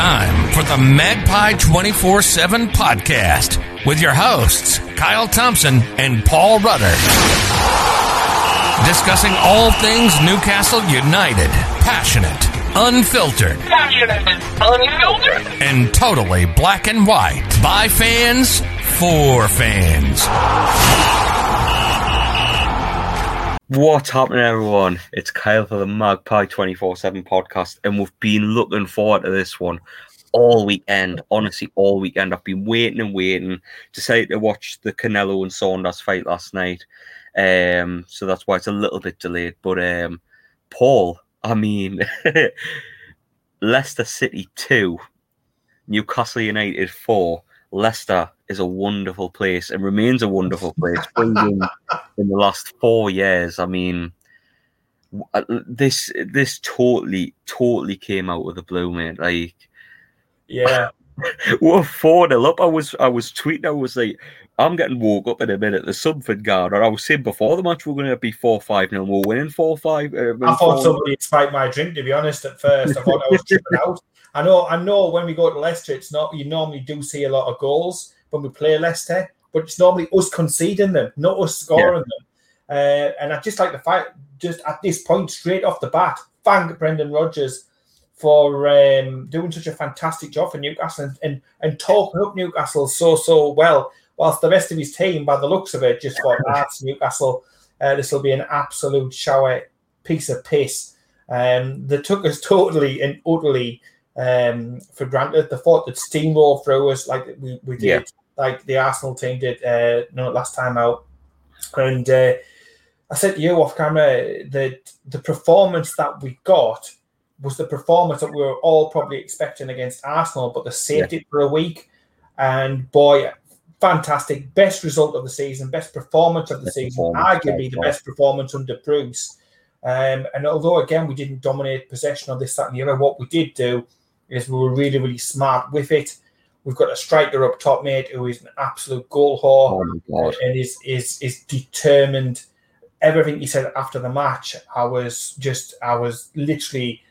time for the Magpie 24 7 podcast with your hosts, Kyle Thompson and Paul Rudder. Discussing all things Newcastle United, passionate, unfiltered, passionate, unfiltered, and totally black and white. By fans, for fans. What's happening, everyone? It's Kyle for the Magpie 24 7 podcast, and we've been looking forward to this one all weekend. Honestly, all weekend. I've been waiting and waiting to say to watch the Canelo and Saunders fight last night. Um, so that's why it's a little bit delayed. But um, Paul, I mean, Leicester City 2, Newcastle United 4. Leicester is a wonderful place and remains a wonderful place. in, in the last four years, I mean, uh, this this totally totally came out of the blue, mate. Like, yeah, we're four nil up. I was I was tweeting. I was like, I'm getting woke up in a minute. The something guard, or I was saying before the match, we're going to be four five nil. We're winning four five. Uh, I thought somebody spiked my drink. To be honest, at first, I thought I was tripping out. I know, I know. When we go to Leicester, it's not. You normally do see a lot of goals when we play Leicester, but it's normally us conceding them, not us scoring yeah. them. Uh, and I just like the fight. Just at this point, straight off the bat, thank Brendan Rodgers for um, doing such a fantastic job for Newcastle and, and, and talking up Newcastle so so well. Whilst the rest of his team, by the looks of it, just thought, that's Newcastle. Uh, this will be an absolute shower piece of piss. Um, they took us totally and utterly um, for granted. The thought that steamroll through us like we, we did, yeah. like the Arsenal team did uh, no, last time out. And uh, I said to you off camera that the performance that we got was the performance that we were all probably expecting against Arsenal, but they saved yeah. it for a week. And boy, fantastic. Best result of the season, best performance of the best season, arguably the best performance under Bruce. Um, and although, again, we didn't dominate possession of this, that, and the other, what we did do is we were really, really smart with it. We've got a striker up top, mate, who is an absolute goal whore oh and is, is is determined. Everything he said after the match, I was just, I was literally,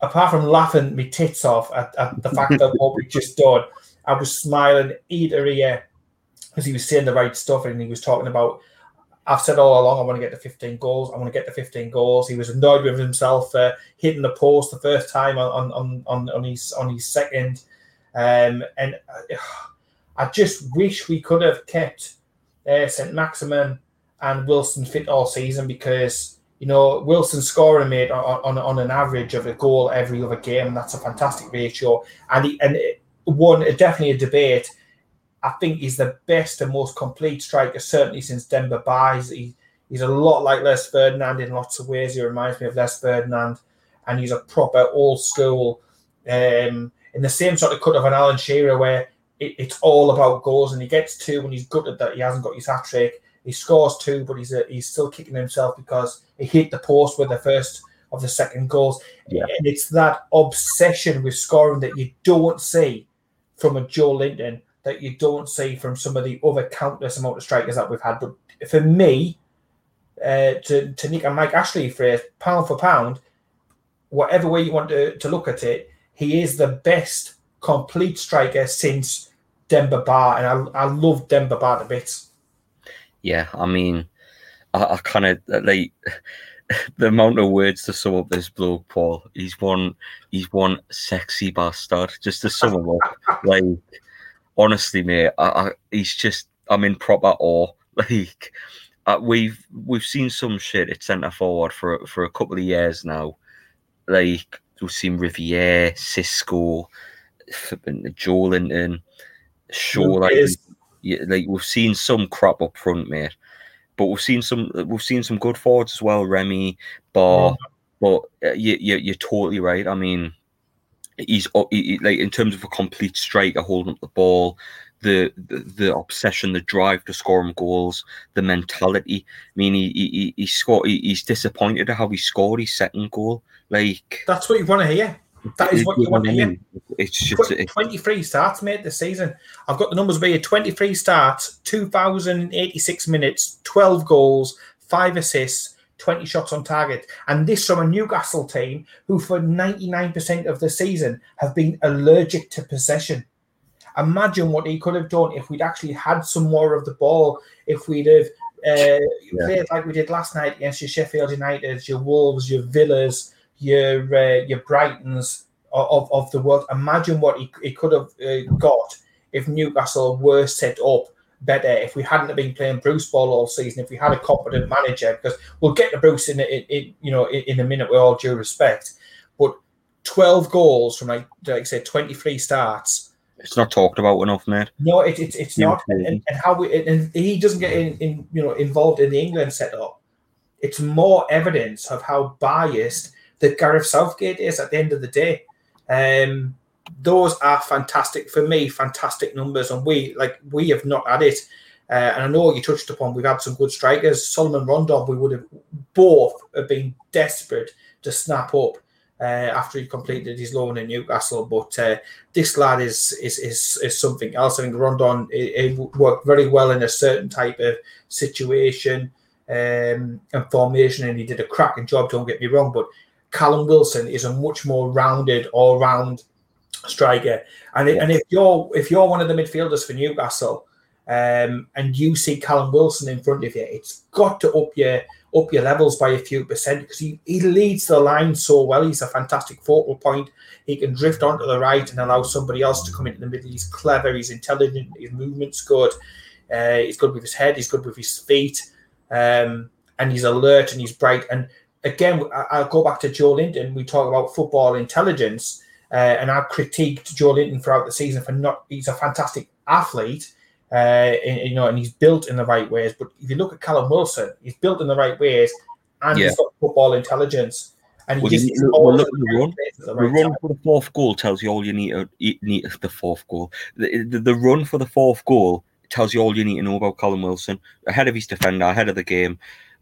apart from laughing my tits off at, at the fact that what we just done, I was smiling ear to ear because he was saying the right stuff and he was talking about I've said all along I want to get to 15 goals. I want to get to 15 goals. He was annoyed with himself for hitting the post the first time on on on, on his on his second, um, and uh, I just wish we could have kept uh, St Maximin and Wilson fit all season because you know Wilson scoring made on, on, on an average of a goal every other game. That's a fantastic ratio, and he, and it, one definitely a debate I think he's the best and most complete striker, certainly since Demba Ba. He's, he, he's a lot like Les Ferdinand in lots of ways. He reminds me of Les Ferdinand, and he's a proper old school, um, in the same sort of cut of an Alan Shearer, where it, it's all about goals, and he gets two when he's gutted that he hasn't got his hat trick. He scores two, but he's a, he's still kicking himself because he hit the post with the first of the second goals. Yeah. And it's that obsession with scoring that you don't see from a Joelinton that you don't see from some of the other countless amount of strikers that we've had. But for me, uh, to, to Nick and Mike Ashley for pound for pound, whatever way you want to, to look at it, he is the best complete striker since Demba Ba, and I, I love Demba Ba a bit. Yeah, I mean, I, I kind of like the amount of words to sum up this bloke, Paul. He's one, he's one sexy bastard. Just to sum him up, like honestly, mate, I, I, he's just I'm in proper awe. Like uh, we've we've seen some shit at centre forward for for a couple of years now. Like we've seen Riviere, Xisco, Joelinton, Shaw. Like, yeah, like we've seen some crap up front, mate. But we've seen some we've seen some good forwards as well, Remy, Ba. Yeah. But uh, you, you, you're totally right. I mean, he's he, like in terms of a complete striker holding up the ball, the, the, the obsession, the drive to score him goals, the mentality. I mean, he he, he scored. He, he's disappointed at how he scored his second goal. Like that's what you want to hear. That is what you want to hear. It's just 23 starts, mate, this season. I've got the numbers here 23 starts, 2,086 minutes, 12 goals, 5 assists, 20 shots on target. And this from a Newcastle team who, for 99% of the season, have been allergic to possession. Imagine what he could have done if we'd actually had some more of the ball, if we'd have uh, Yeah. played like we did last night against your Sheffield United, your Wolves, your Villas, your uh, your Brightons of, of the world. Imagine what he, he could have uh, got if Newcastle were set up better. If we hadn't have been playing Bruce ball all season, if we had a competent manager, because we'll get to Bruce in, in, in you know in, in a minute with all due respect, but twelve goals from like like I said, twenty three starts. It's not talked about enough, mate. No, it, it, it's not. And, and, and how we and he doesn't get in, in you know involved in the England setup. It's more evidence of how biased that Gareth Southgate is at the end of the day. Um, those are fantastic for me, fantastic numbers, and we like we have not had it. Uh, and I know you touched upon we've had some good strikers. Salomon Rondon, we would have both have been desperate to snap up uh, after he completed his loan in Newcastle. But uh, this lad is is is, is something else. I think Rondon it, it worked very well in a certain type of situation um, and formation, and he did a cracking job. Don't get me wrong, but Callum Wilson is a much more rounded, all round striker. And it, and if you're if you're one of the midfielders for Newcastle, um, and you see Callum Wilson in front of you, it's got to up your up your levels by a few percent because he, he leads the line so well. He's a fantastic focal point. He can drift onto the right and allow somebody else to come into the middle. He's clever. He's intelligent. His movement's good. Uh, he's good with his head. He's good with his feet. Um, and he's alert and he's bright. And again, I- I'll go back to Joelinton. We talk about football intelligence, uh, and I critiqued Joelinton throughout the season for not. He's a fantastic athlete, uh, and, you know, and he's built in the right ways. But if you look at Callum Wilson, he's built in the right ways, and Yeah. he's got football intelligence. And he Well, just look- well, the look the run. the right run for the fourth goal tells you all you need you need the fourth goal. The, the, the run for the fourth goal tells you all you need to know about Callum Wilson. Ahead of his defender, ahead of the game,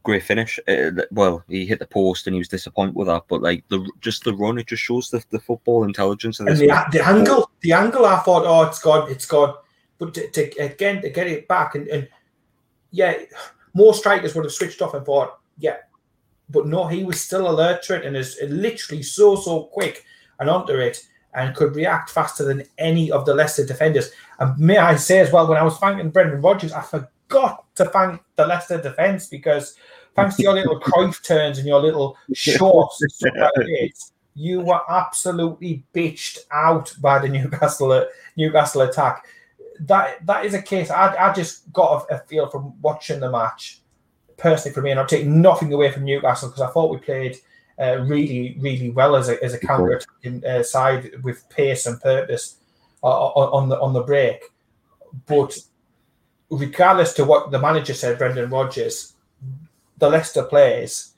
great finish. Uh, well, he hit the post and he was disappointed with that, but like the just the run, it just shows the, the football intelligence And the, the angle, the angle, I thought, oh, it's gone, it's gone. But to, to again to get it back and, and yeah, more strikers would have switched off and thought, yeah, but no, he was still alert to it and is literally so so quick and onto it and could react faster than any of the Leicester defenders. And may I say as well, when I was thanking Brendan Rodgers, I forgot to thank the Leicester defence because thanks to your little Cruyff turns and your little shorts and stuff like this, you were absolutely bitched out by the Newcastle Newcastle attack. That that is a case. I, I just got a, a feel from watching the match, personally for me, and I'm taking nothing away from Newcastle because I thought we played uh, really, really well as a as a counter attacking uh, side with pace and purpose uh, on, on the on the break. But regardless to what the manager said, Brendan Rodgers, the Leicester players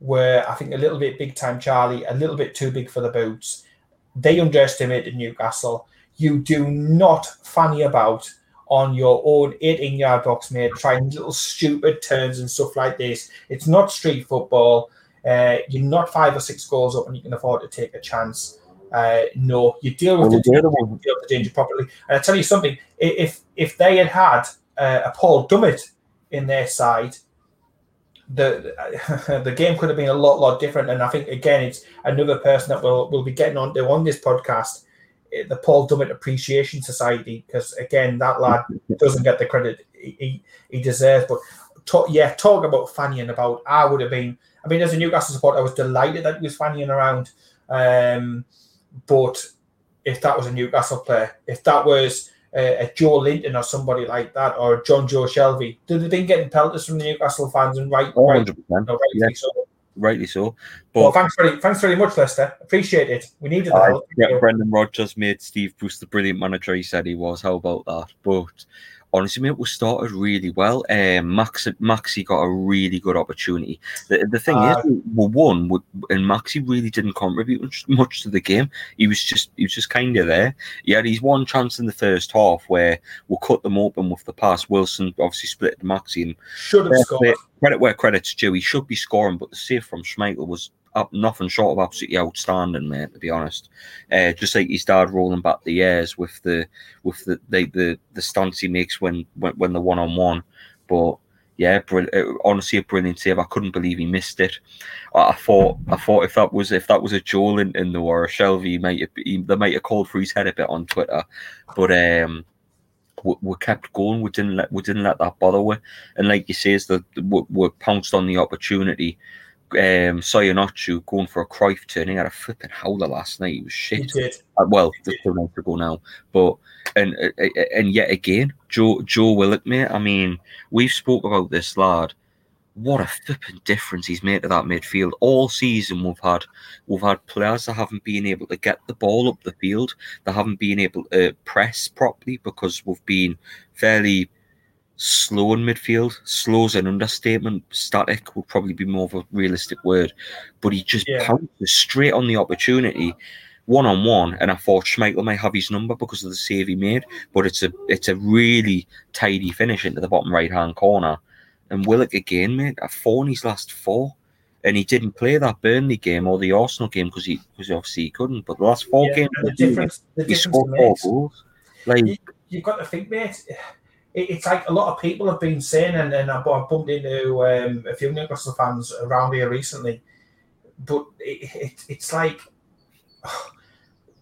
were, I think, a little bit big time Charlie, a little bit too big for the boots. They underestimated Newcastle. You do not fanny about on your own 18 yard box, mate, trying little stupid turns and stuff like this. It's not street football. Uh, you're not five or six goals up and you can afford to take a chance. Uh, no, you deal with Well, the one- deal with the danger properly. And I tell you something: if if they had had uh, a Paul Dummett in their side, the the game could have been a lot lot different. And I think again, it's another person that we'll we'll be getting on on this podcast, eh, the Paul Dummett Appreciation Society, because again, that lad doesn't get the credit he he, deserves. But talk, yeah, talk about fannying about. I would have been. I mean, as a Newcastle supporter, I was delighted that he was fannying around. Um, but if that was a Newcastle player, if that was uh, a Joelinton or somebody like that, or Jonjo Shelvey, have been getting pelters from the Newcastle fans, and right, Oh, right, 100%. no, rightly Yeah, so. rightly so. Well, thanks very, thanks very much, Leicester. Appreciate it. We needed that. Yeah, Brendan Rodgers made Steve Bruce the brilliant manager he said he was. How about that? But honestly, mate, we started really well. Um, Max, Maxi got a really good opportunity. The, the thing Aye. is, we we won, we, and Maxi really didn't contribute much, much to the game. He was just, he was just kind of there. He had his one chance in the first half where we cut them open with the pass. Wilson obviously split Maxi, and Should have scored. credit where credit's due. He should be scoring, but the save from Schmeichel was up nothing short of absolutely outstanding, mate. To be honest, uh, just like his dad rolling back the years with the with the the the, the stance he makes when when, when the one on one. But yeah, uh, honestly a brilliant save. I couldn't believe he missed it. I, thought, I thought if that was if that was a Joel in or a Shelvey, he might have, he, they might have called for his head a bit on Twitter, but um, we, kept going. We didn't let we didn't let that bother we. And like you say, is that we, we pounced on the opportunity. Um, Söyüncü going for a Cruyff turn. He had a flipping howler last night. He was He shit. did. Uh, well, just two nights ago now. But and uh, uh, and yet again, Joe Joe Willock, mate. I mean, we've spoke about this lad. What a flipping difference he's made to that midfield. All season we've had we've had players that haven't been able to get the ball up the field. They haven't been able to press properly because we've been fairly slow in midfield. slow Slow's an understatement. Static would probably be more of a realistic word. But he just Yeah. pounces straight on the opportunity, one on one. And I thought Schmeichel might have his number because of the save he made. But it's a it's a really tidy finish into the bottom right hand corner. And Willock again, mate, a four in his last four. And he didn't play that Burnley game or the Arsenal game because he because obviously he couldn't. But the last four Yeah, games, the the difference, the he difference scored four goals. Like You- You've got to think, mate. It, it's like a lot of people have been saying, and, and I, I bumped into um, a few Newcastle fans around here recently. But it, it, it's like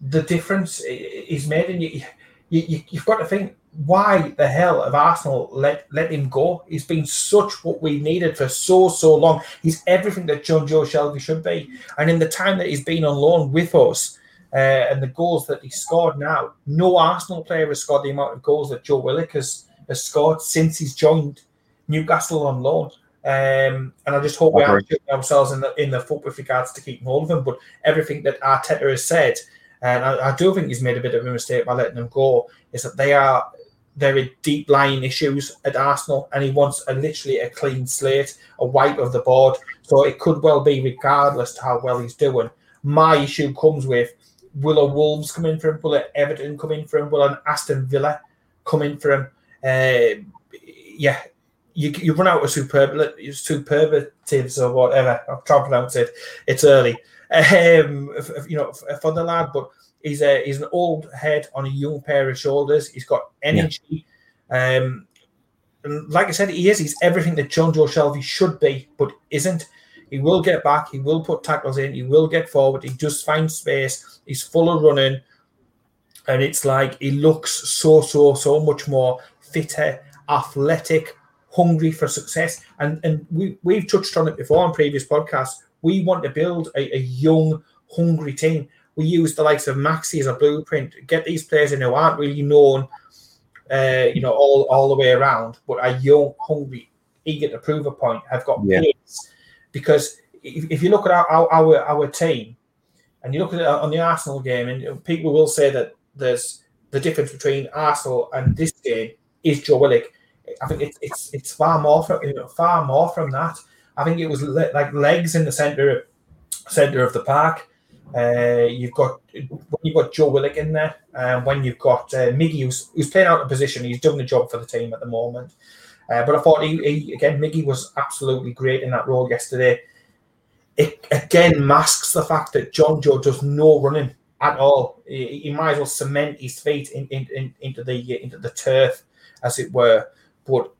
the difference is made, and you, you, you, you've got to think why the hell have Arsenal let let him go? He's been such what we needed for so so long. He's everything that Jonjo Shelvey should be, and in the time that he's been on loan with us, uh, and the goals that he scored now, no Arsenal player has scored the amount of goals that Joe Willock has, has scored since he's joined Newcastle on loan. Um, and I just hope we are ourselves in the in the foot with regards to keeping hold of him. But everything that Arteta has said, and I, I do think he's made a bit of a mistake by letting them go, is that they are there are deep lying issues at Arsenal, and he wants a literally a clean slate, a wipe of the board. So it could well be, regardless to how well he's doing. My issue comes with will a Wolves come in for him? Will a Everton come in for him? Will an Aston Villa come in for him? Uh, yeah, you, you run out of superb, superlatives or whatever. Try to pronounce it. It's early, um, you know, for the lad. But he's a he's an old head on a young pair of shoulders. He's got energy. Um, and like I said, he is. He's everything that Jonjo Shelvey should be, but isn't. He will get back. He will put tackles in. He will get forward. He just finds space. He's full of running, and it's like he looks so so so much more fitter, athletic, hungry for success. And and we we've touched on it before on previous podcasts. We want to build a, a young, hungry team. We use the likes of Maxi as a blueprint. Get these players in who aren't really known, uh, you know, all all the way around, but are young, hungry, eager to prove a point. Have got Yeah. pace. Because if, if you look at our, our our our team, and you look at it on the Arsenal game, and people will say that there's the difference between Arsenal and this game is Joe Willock. I think it's it's it's far more from you know, far more from that. I think it was le- like legs in the center center of the park. Uh, you've got when you've got Joe Willock in there, and when you've got uh, Miggy, who's, who's playing out of position, he's doing the job for the team at the moment. Uh, but I thought he, he again, Miggy was absolutely great in that role yesterday. It again masks the fact that Jonjo does no running at all. He, he might as well cement his feet in, in, in, into the into the turf, as it were. But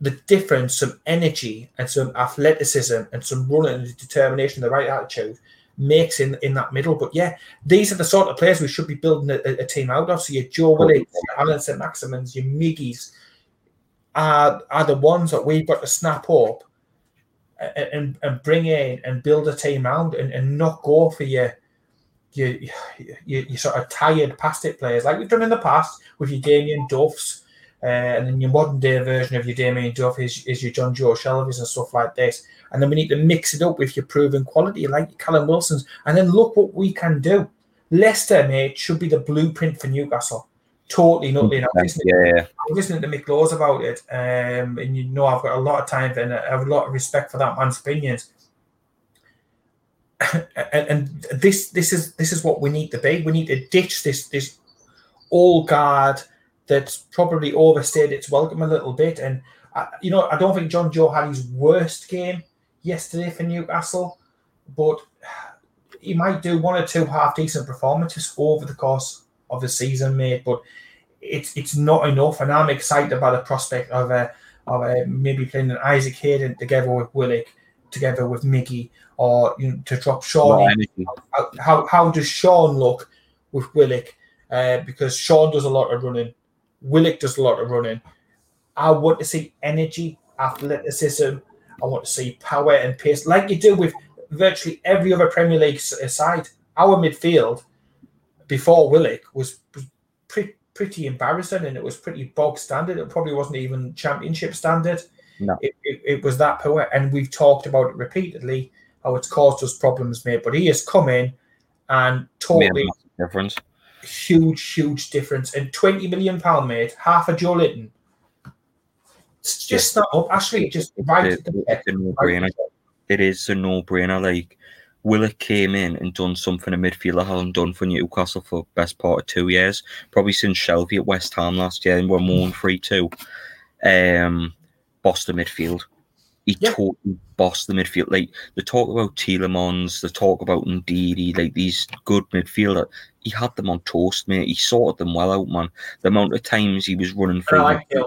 the difference, some energy and some athleticism and some running and determination, the right attitude makes in in that middle. But yeah, these are the sort of players we should be building a, a- team out of. So your Joe Willock, your Alan St. Maximins, your Miggies are are the ones that we've got to snap up and, and, and bring in and build a team around and, and not go for your your, your, your sort of tired past it players like we've done in the past with your Damien Duffs. Uh, and then your modern day version of your Damien Duff is, is your Jonjo Shelvey's and stuff like this. And then we need to mix it up with your proven quality, like Callum Wilson's. And then look what we can do. Leicester, mate, should be the blueprint for Newcastle. Totally, not being honest. yeah, I was listening to Mick Laws about it, um, and you know I've got a lot of time and I have a lot of respect for that man's opinions. and, and this this is this is what we need to be. We need to ditch this this old guard that's probably overstayed its welcome a little bit. And I, you know, I don't think John Joe had his worst game yesterday for Newcastle, but he might do one or two half decent performances over the course of the season, mate. But it's it's not enough, and I'm excited about the prospect of a of uh, maybe playing an Isaac Hayden together with Willock, together with Miggy, or you know, to drop Sean. How, how how does Sean look with Willock? Uh, because Sean does a lot of running, Willock does a lot of running. I want to see energy, athleticism. I want to see power and pace, like you do with virtually every other Premier League uh, side. Our midfield before Willock was, pretty pretty embarrassing, and it was pretty bog standard. It probably wasn't even Championship standard. No. It, it, it was that poor, and we've talked about it repeatedly how it's caused us problems, mate. But he has come in and totally difference. Huge, huge difference. And twenty million pound, mate, half a Joelinton. It's just not up. Actually, just right. It- it's a no-brainer. It is a no-brainer. Like Willock came in and done something a midfielder hasn't done for Newcastle for best part of two years, probably since Shelvey at West Ham last year, and we're more than three two. Um, the midfield. He Yeah. totally bossed the midfield. Like the talk about Tielemans, the talk about Ndidi, like these good midfielder. He had them on toast, mate. He sorted them well out, man. The amount of times he was running through, like them,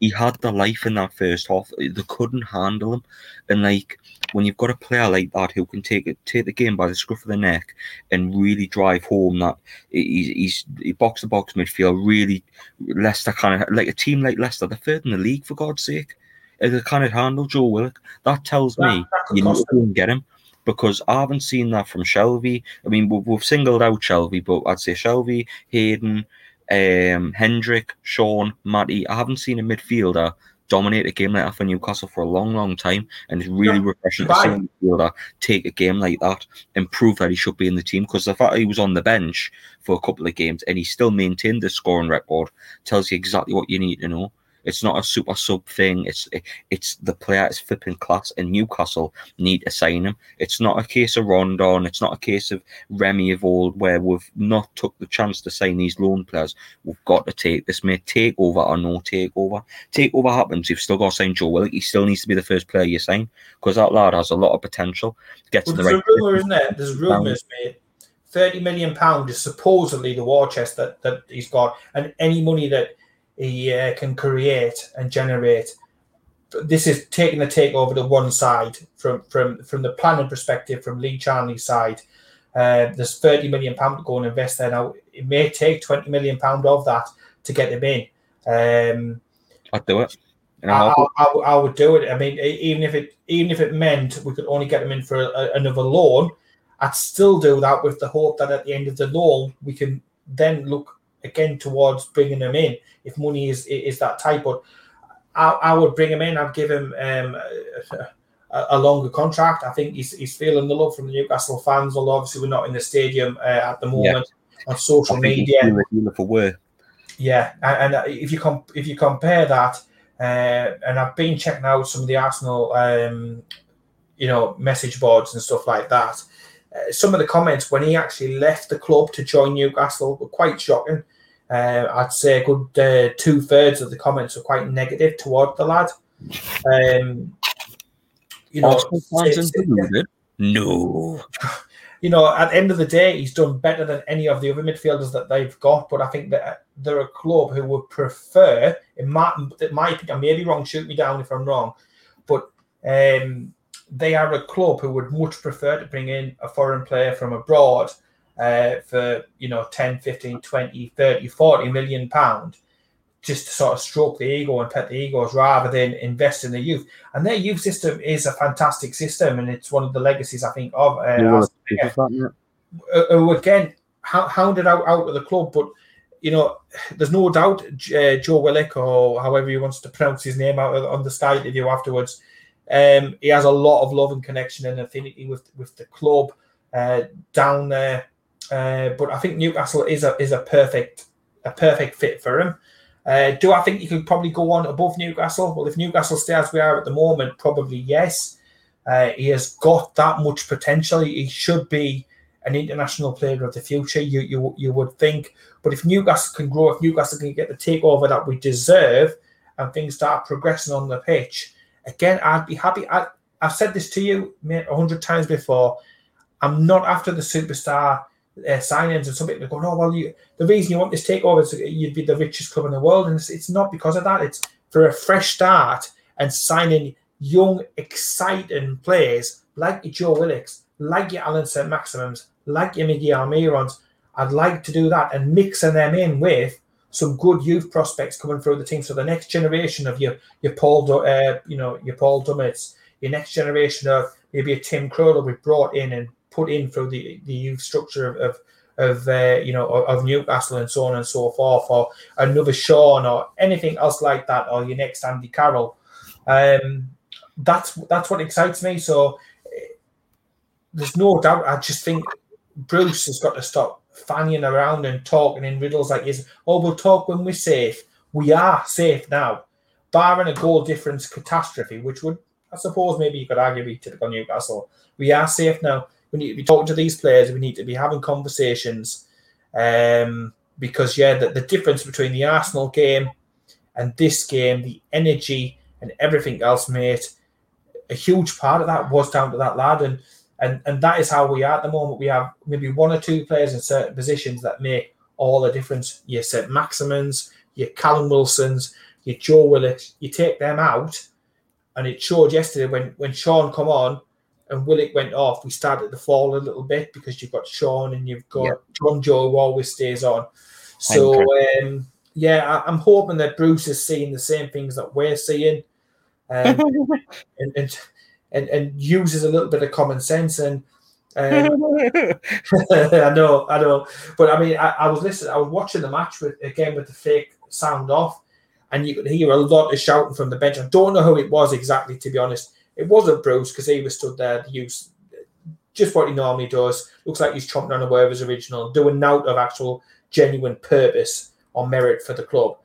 he had the life in that first half. They couldn't handle him, and like when you've got a player like that who can take it, take the game by the scruff of the neck and really drive home that he's he's he box to box midfield. Really, Leicester kind of like a team like Leicester, they're third in the league for God's sake. If they kind of handle Joe Willock, that tells That- me that you need to go and get him. Because I haven't seen that from Shelvey. I mean, we've, we've singled out Shelvey, but I'd say Shelvey, Hayden, um, Hendrick, Sean, Matty. I haven't seen a midfielder dominate a game like that for Newcastle for a long, long time, and it's really Yeah, refreshing to see a midfielder take a game like that and prove that he should be in the team. Because the fact that he was on the bench for a couple of games and he still maintained the scoring record tells you exactly what you need to know. It's not a super sub thing. It's it's the player is flipping class, and Newcastle need to sign him. It's not a case of Rondon. It's not a case of Remy of old where we've not took the chance to sign these loan players. We've got to take this may take over or no takeover. Takeover happens. You've still got to sign Joe Willock. He still needs to be the first player you sign because that lad has a lot of potential. Gets Well, the there's right. a rumor, isn't there? There's rumors, mate. Thirty million pound is supposedly the war chest that, that he's got, and any money that he uh, can create and generate. This is taking the takeover to one side from from from the planning perspective, from Lee Charnley's side. Uh, there's thirty million pound to go and invest there now. It may take twenty million pound of that to get him in. Um, I'd do it. I, I'll- I, I would- do it. I mean, even if it even if it meant we could only get them in for a, another loan, I'd still do that with the hope that at the end of the loan we can then look again towards bringing them in if money is is that tight. But I, I would bring him in. I'd give him um, a, a longer contract. I think he's, he's feeling the love from the Newcastle fans. Although obviously we're not in the stadium uh, at the moment on social he's media. doing for work. Yeah, and, and if you comp- if you compare that, uh, and I've been checking out some of the Arsenal, um, you know, message boards and stuff like that. Uh, some of the comments when he actually left the club to join Newcastle were quite shocking. Uh, I'd say a good uh, two thirds of the comments were quite negative toward the lad. Um, you know, Arsenal fans it's- No. you know, at the end of the day, he's done better than any of the other midfielders that they've got. But I think that they're a club who would prefer, in my, in my opinion, I may be wrong, shoot me down if I'm wrong, but um, they are a club who would much prefer to bring in a foreign player from abroad uh, for, you know, 10, 15, 20, 30, 40 million pound just to sort of stroke the ego and pet the egos rather than invest in the youth. And their youth system is a fantastic system, and it's one of the legacies I think of. Uh, No, Arsenal it's just that, mate. uh, who again hounded out out of the club, but you know, there's no doubt uh, Joe Willock or however he wants to pronounce his name out on the Sky interview afterwards. Um, he has a lot of love and connection and affinity with with the club uh, down there. Uh, but I think Newcastle is a is a perfect a perfect fit for him. Uh, do I think he could probably go on above Newcastle? Well, if Newcastle stay as we are at the moment, probably yes. Uh, he has got that much potential. He should be an international player of the future. You you you would think, but if Newcastle can grow, if Newcastle can get the takeover that we deserve, and things start progressing on the pitch, again, I'd be happy. I, I've said this to you, mate, a hundred times before. I'm not after the superstar uh, signings and some people are going, oh well, you the reason you want this takeover is you'd be the richest club in the world, and it's, it's not because of that. It's for a fresh start and signing young, exciting players like Joe Willocks, like your Alan St. Maximins, like your Miggy Almirons. I'd like to do that and mixing them in with some good youth prospects coming through the team. So the next generation of your your Paul, uh, you know, your Paul Dummets, your next generation of maybe a Tim Crowder we brought in and put in through the the youth structure of, of of uh, you know of Newcastle and so on and so forth, or another Sean or anything else like that, or your next Andy Carroll. Um, that's that's what excites me. So there's no doubt. I just think Bruce has got to stop fanning around and talking in riddles like this. Oh, we'll talk when we're safe. We are safe now, barring a goal difference catastrophe, which would I suppose maybe you could argue be typical Newcastle. We are safe now we need to be talking to these players. We need to be having conversations. Um, because yeah, the, the difference between the Arsenal game and this game, the energy and everything else, mate, a huge part of that was down to that lad, and and and that is how we are at the moment. We have maybe one or two players in certain positions that make all the difference. You said Maximins, your Callum Wilsons, your Joe Willock. You take them out, and it showed yesterday when when Sean come on and Willock went off, we started to fall a little bit because you've got Sean and you've got yep. Jonjo who always stays on. So um, yeah, I, am hoping that Bruce is seeing the same things that we're seeing, um, and, and, and and uses a little bit of common sense. And um, I know, I know, but I mean, I, I, was listening, I was watching the match with again with the fake sound off, and you could hear a lot of shouting from the bench. I don't know who it was exactly, to be honest it wasn't Bruce because he was stood there use just what he normally does. Looks like he's chomping on a word of his original, doing note of actual genuine purpose or merit for the club.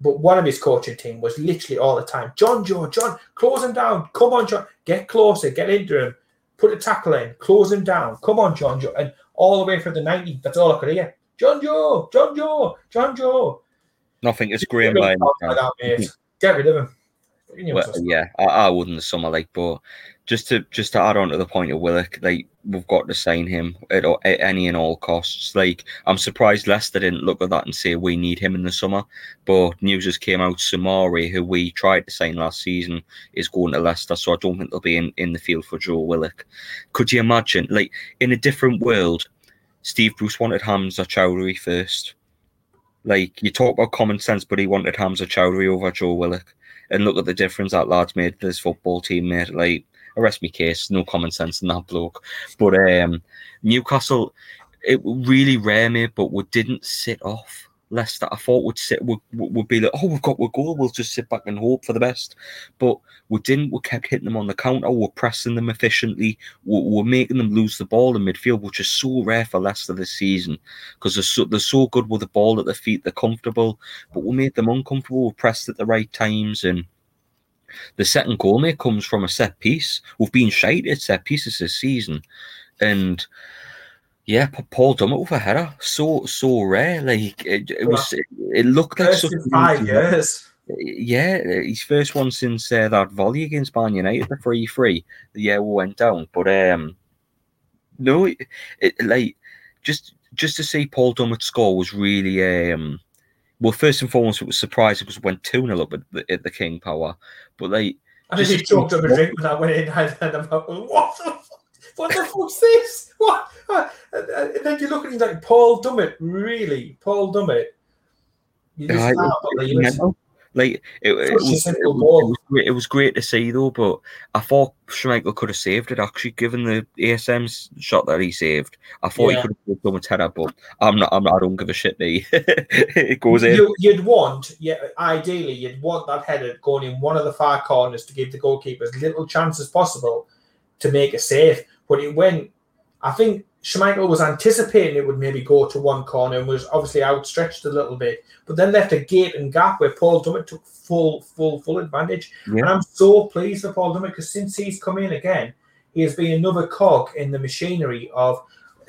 But one of his coaching team was literally all the time, Jonjo, John, close him down. Come on, John, get closer, get into him, put a tackle in, close him down. Come on, Jonjo. And all the way from the 90, that's all I could hear. Jonjo, John Joe, Jonjo. Nothing is Graham by Get rid of him well, yeah, I, I, would in the summer, like, but just to just to add on to the point of Willock, like we've got to sign him at, at, any and all costs. Like, I'm surprised Leicester didn't look at that and say we need him in the summer. But news just came out Soumaré, who we tried to sign last season, is going to Leicester, so I don't think they'll be in, in the field for Joe Willock. Could you imagine, like, in a different world, Steve Bruce wanted Hamza Choudhury first. Like, you talk about common sense, but he wanted Hamza Choudhury over Joe Willock and look at the difference that lad's made to this football team, mate. Like, arrest me case, no common sense in that bloke. But um, Newcastle, it really rare, mate, but we didn't sit off. Leicester, I thought would sit would would be like, oh, we've got a goal, we'll just sit back and hope for the best. But we didn't. We kept hitting them on the counter. We're pressing them efficiently. We're, we're making them lose the ball in midfield, which is so rare for Leicester this season because they're so they're so good with the ball at their feet. They're comfortable, but we made them uncomfortable. We pressed at the right times and. The second goal, mate, comes from a set piece. We've been shite at set pieces this season, and yeah, Paul Dummett with a header, so so rare. Like it, it was, it, it looked like first five years. Yeah, his first one since uh, that volley against Man United, the free free. The year we went down, but um, no, it, it, like just just to see Paul Dummett score was really um. Well, first and foremost, it was surprising because it went two 0 up at the, at the King Power, but like. I just, just choked up a drink when I went in. I about what the what the fuck's this? What? And then you look at him like Paul Dummett, really, Paul Dummett. You just can't believe Like it, it, was, it, was, great, it was great to see though, but I thought Schmeichel could have saved it actually, given the ASM shot that he saved. I thought yeah. he could have done a header, but I'm not. I'm not. I don't give a shit. It goes in. You, would want, yeah. Ideally, you'd want that header going in one of the far corners to give the goalkeeper as little chance as possible to make a save. But it went. I think Schmeichel was anticipating it would maybe go to one corner and was obviously outstretched a little bit, but then left a gate and gap where Paul Dummett took full, full, full advantage. Yeah. And I'm so pleased for Paul Dummett because since he's come in again, he has been another cog in the machinery of,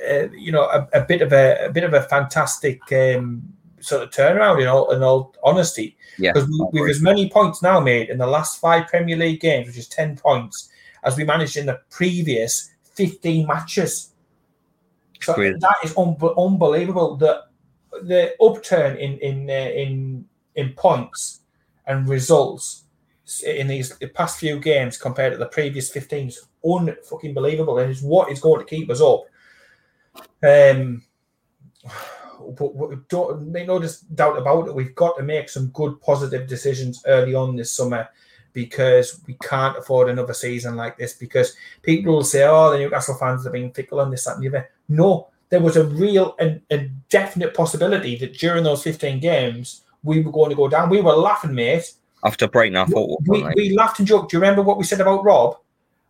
uh, you know, a, a, bit of a, a bit of a fantastic um, sort of turnaround. In all, in all honesty, because yeah, we, have as many points now made in the last five Premier League games, which is ten points, as we managed in the previous fifteen matches. So that is un- unbelievable. The the upturn in in uh, in in points and results in these the past few games compared to the previous 15 is unfucking believable, and it's what is going to keep us up. Um, but, but don't make no doubt about it. We've got to make some good, positive decisions early on this summer because we can't afford another season like this. Because people will say, "Oh, the Newcastle fans have been fickle on this, that, and the other." No, there was a real and a definite possibility that during those 15 games we were going to go down. We were laughing, mate. After breaking our foot, we, we laughed and joked. Do you remember what we said about Rob?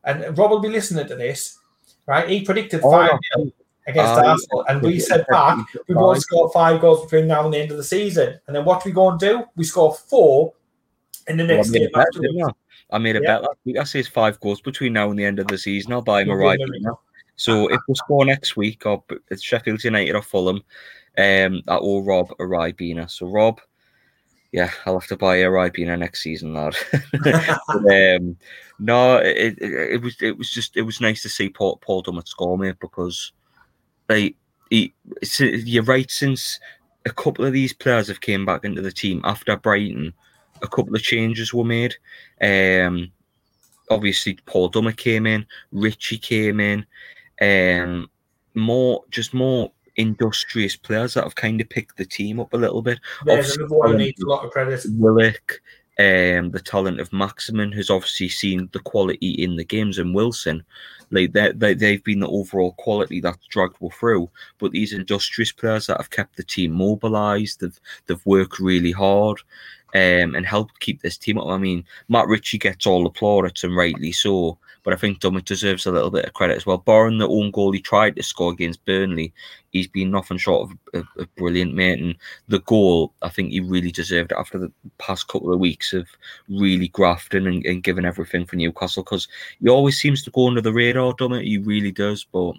And Rob will be listening to this, right? He predicted Oh, five against uh, Arsenal, and we said back we won't score five goals between now and the end of the season. And then what do we go and do? We score four in the I next made game bet, afterwards. I? I made a Yeah. bet last week. I says five goals between now and the end of the season. I'll buy him a You'll right win the- now. So if we score next week, or it's Sheffield United or Fulham, um, that will Rob a Ribena. So Rob, yeah, I'll have to buy a Ribena next season, lad. But, um, no, it, it, it was it was just it was nice to see Paul Paul Dummett score, mate, because like he, you're right. Since a couple of these players have came back into the team after Brighton, a couple of changes were made. Um, obviously Paul Dummett came in, Ritchie came in, um, more just more industrious players that have kind of picked the team up a little bit. There's another one needs a lot of credit. Willock, um, the talent of Maximin, who's obviously seen the quality in the games, and Wilson, like they they they've been the overall quality that's dragged us through. But these industrious players that have kept the team mobilised, they've they've worked really hard, um, and helped keep this team up. I mean, Matt Ritchie gets all the plaudits and rightly so. But I think Dummett deserves a little bit of credit as well. Barring the own goal he tried to score against Burnley, he's been nothing short of a, brilliant mate. And the goal, I think he really deserved it after the past couple of weeks of really grafting and, and giving everything for Newcastle because he always seems to go under the radar, Dummett. He really does. But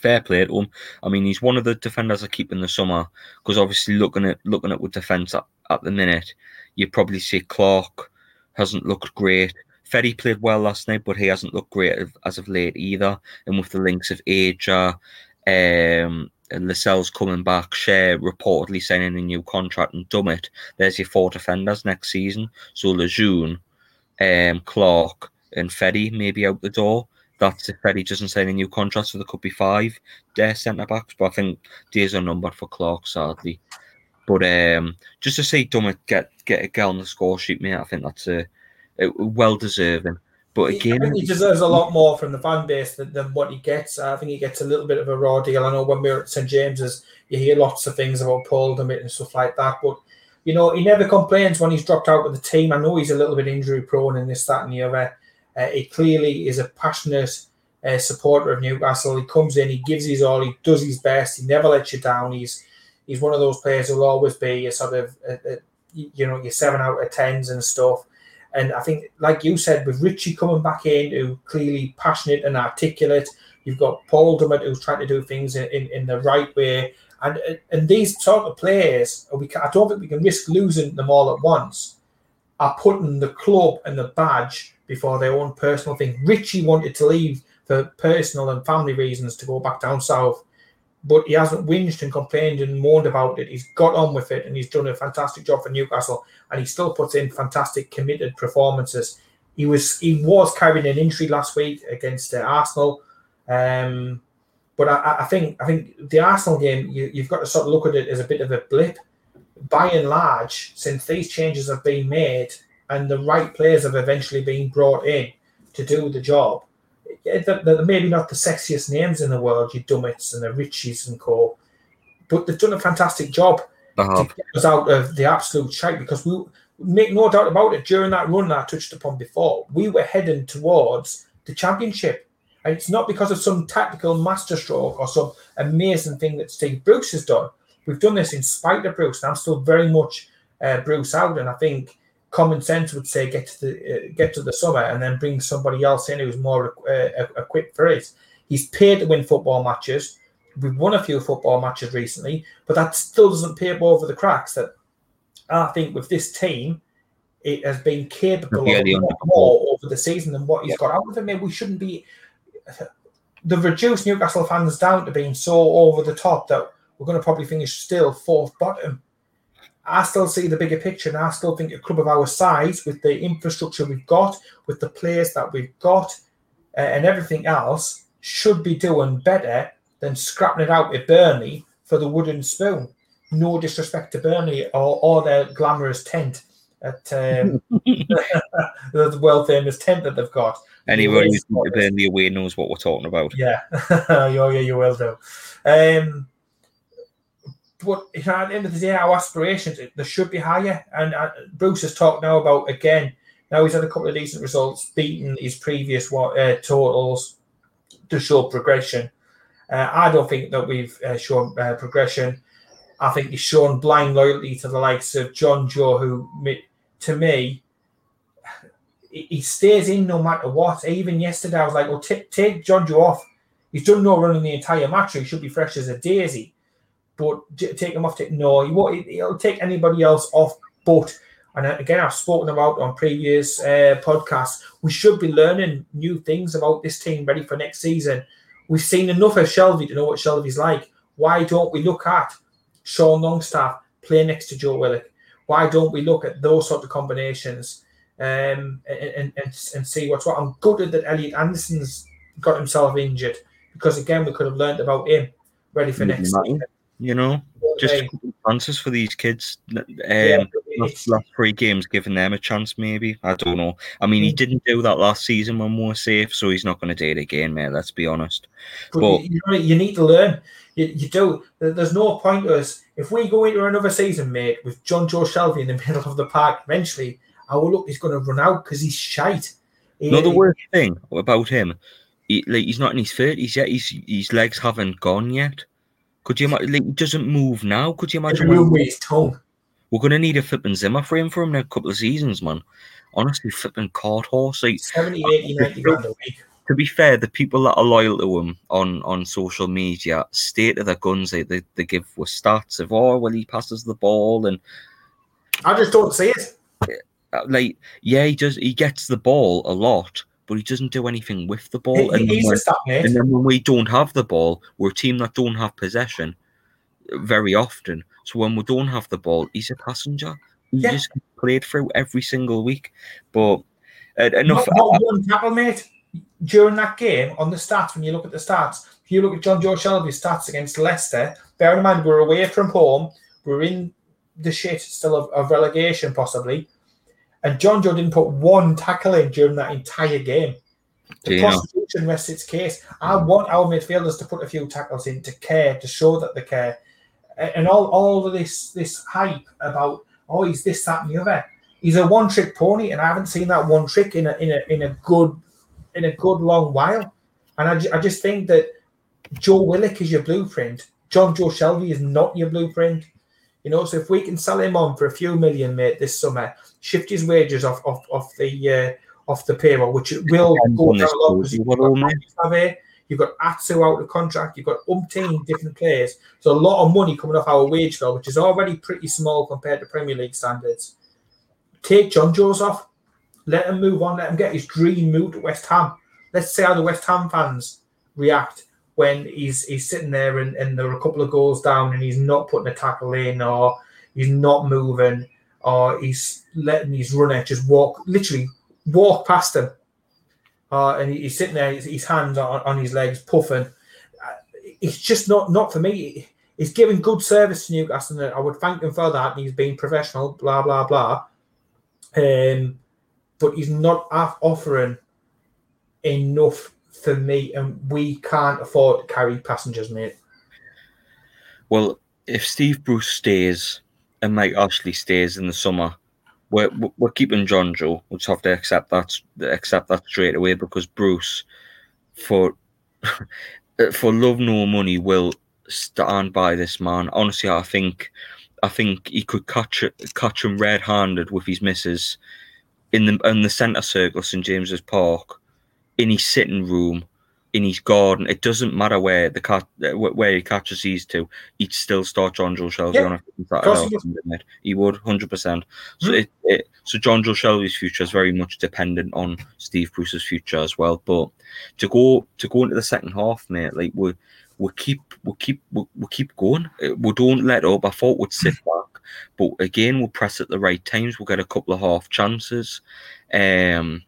fair play to him. I mean, he's one of the defenders I keep in the summer because obviously looking at looking at with defence at, at the minute, you probably see Clark hasn't looked great. Ferry played well last night, but he hasn't looked great as- of late either. And with the links of Aja, um, Lascelles coming back, Schär reportedly signing a new contract, and Dummett, there's your four defenders next season. So Lejeune, um, Clark, and Ferry may be out the door. That's if Ferry doesn't sign a new contract, so there could be five their centre backs. But I think days are numbered for Clark, sadly. But um, just to see Dummett get get a girl on the score sheet, mate, I think that's a, a well deserving. But again, think he deserves a lot more from the fan base than, than what he gets. I think he gets a little bit of a raw deal. I know when we were at St James's, you hear lots of things about Paul Dummett and stuff like that. But you know, he never complains when he's dropped out of the team. I know he's a little bit injury prone in this, that, and the other. Uh, he clearly is a passionate uh, supporter of Newcastle. He comes in, he gives his all, he does his best, he never lets you down. He's he's one of those players who'll always be a sort of uh, uh, you know your seven out of tens and stuff. And I think, like you said, with Ritchie coming back in, who clearly passionate and articulate, you've got Paul Dummett who's trying to do things in, in, in the right way. And and these sort of players, we can, I don't think we can risk losing them all at once. Are putting the club and the badge before their own personal thing. Ritchie wanted to leave for personal and family reasons to go back down south, but he hasn't whinged and complained and moaned about it. He's got on with it and he's done a fantastic job for Newcastle and he still puts in fantastic committed performances. He was he was carrying an injury last week against uh, Arsenal, um, but I, I think I think the Arsenal game you, you've got to sort of look at it as a bit of a blip. By and large, since these changes have been made and the right players have eventually been brought in to do the job, they're, maybe not the sexiest names in the world, you Dummets and the Ritchies and co, but they've done a fantastic job they to get us out of the absolute shite because we make no doubt about it. During that run that I touched upon before, we were heading towards the championship, and it's not because of some tactical masterstroke or some amazing thing that Steve Bruce has done. We've done this in spite of Bruce, and I'm still very much uh, Bruce out. And I think common sense would say get to the uh, get to the summer and then bring somebody else in who's more uh, equipped for it. He's paid to win football matches. We've won a few football matches recently, but that still doesn't paper over the cracks. That I think with this team, it has been capable Yeah, of the more over the season than what he's got out of it. Maybe we shouldn't be. They've reduced Newcastle fans down to being so over the top that we're going to probably finish still fourth bottom. I still see the bigger picture, and I still think a club of our size, with the infrastructure we've got, with the players that we've got, uh, and everything else, should be doing better than scrapping it out with Burnley for the wooden spoon. No disrespect to Burnley or, or their glamorous tent at um, the world famous tent that they've got. Anyone who's been to Burnley away knows what we're talking about. Yeah, yeah, yeah, you will do. Um, but at the end of the day, our aspirations they should be higher. And uh, Bruce has talked now about again. Now he's had a couple of decent results, beating his previous uh, totals to show progression. Uh, I don't think that we've uh, shown uh, progression. I think he's shown blind loyalty to the likes of Jonjo, who, to me, he stays in no matter what. Even yesterday, I was like, "Well, take take Jonjo off. He's done no running the entire match. He should be fresh as a daisy." But take him off. Take no, he won't. He'll take anybody else off. But and again, I've spoken about on previous uh, podcasts. We should be learning new things about this team, ready for next season. We've seen enough of Shelvey to know what Shelvey's like. Why don't we look at Sean Longstaff play next to Joe Willock? Why don't we look at those sort of combinations um, and, and, and, see what's what? I'm gutted that Elliot Anderson's got himself injured because again we could have learned about him ready for next season. You know, just chances for these kids. Um, yeah, last, last three games, giving them a chance, maybe. I don't know. I mean, he Mm. didn't do that last season when we were safe, so he's not going to do it again, mate. Let's be honest. But But- you, you, know, you need to learn. You, you do. There- There's no point to us if we go into another season, mate, with Jonjo Shelvey in the middle of the park. Eventually, our look is going to run out because he's shite. He- No, the worst thing about him, he, like he's not in his thirties yet. His his legs haven't gone yet. Could you imagine? Like, he doesn't move now. Could you imagine? the room when- with his tongue. we're going to need a flipping Zimmer frame for him in a couple of seasons, man. Honestly, flipping cart horse. Like, 70, 80, 90 grand a week. to be fair, the people that are loyal to him on, on social media state to their guns. They, they, they give us stats of, oh, well, he passes the ball. And, I just don't see it. uh, like, yeah, he does. He gets the ball a lot, but he doesn't do anything with the ball. He, and, then he's when, a stat, mate. and then when we don't have the ball, we're a team that don't have possession very often. So when we don't have the ball, he's a passenger. He Yeah. just played through every single week. But uh, enough. Not, not one tackle, mate. During that game, on the stats, when you look at the stats, if you look at Jonjo Shelvey's stats against Leicester, bear in mind we're away from home, we're in the shit still of, of relegation possibly, and Jonjo didn't put one tackle in during that entire game. The Gino. prosecution rests its case. I want our midfielders to put a few tackles in to care, to show that they care. And all, all of this this hype about oh he's this, that, and the other. He's a one trick pony, and I haven't seen that one trick in a in a in a good in a good long while. And I, ju- I just think that Joe Willock is your blueprint. John Joe Shelvey is not your blueprint. You know, so if we can sell him on for a few million, mate, this summer, shift his wages off off, off the uh, off the payroll, which it will go down a lot. because You've got all, mate? Xavi, you've got Atsu out of contract, you've got umpteen different players. So a lot of money coming off our wage bill, which is already pretty small compared to Premier League standards. Take Jonjo's off. Let him move on. Let him get his dream move to West Ham. Let's see how the West Ham fans react when he's he's sitting there and, and there are a couple of goals down and he's not putting a tackle in or he's not moving or he's letting his runner just walk literally walk past him. Uh, and he's sitting there, his, his hands on, on his legs, puffing. Uh, It's just not not for me. He's giving good service to Newcastle, and I would thank him for that. He's being professional, blah blah blah. Um, but he's not offering enough for me, and we can't afford to carry passengers, mate. Well, if Steve Bruce stays and Mike Ashley stays in the summer, we're we're keeping Jonjo. We'll just have to accept that accept that straight away because Bruce, for for love nor money, will stand by this man. Honestly, I think I think he could catch catch him red-handed with his misses in the in the centre circle, St James's Park, in his sitting room, in his garden. It doesn't matter where the cat where he catches these two. He'd still start Jonjo Shelvey Yeah, on a course he would. He would, hundred percent. So Hmm. it, it so Jonjo Shelvey's future is very much dependent on Steve Bruce's future as well. But to go to go into the second half, mate, like we we keep we keep we, we keep going. Uh, We don't let up. I thought we'd sit back. But again, we'll press at the right times. We'll get a couple of half chances. Um,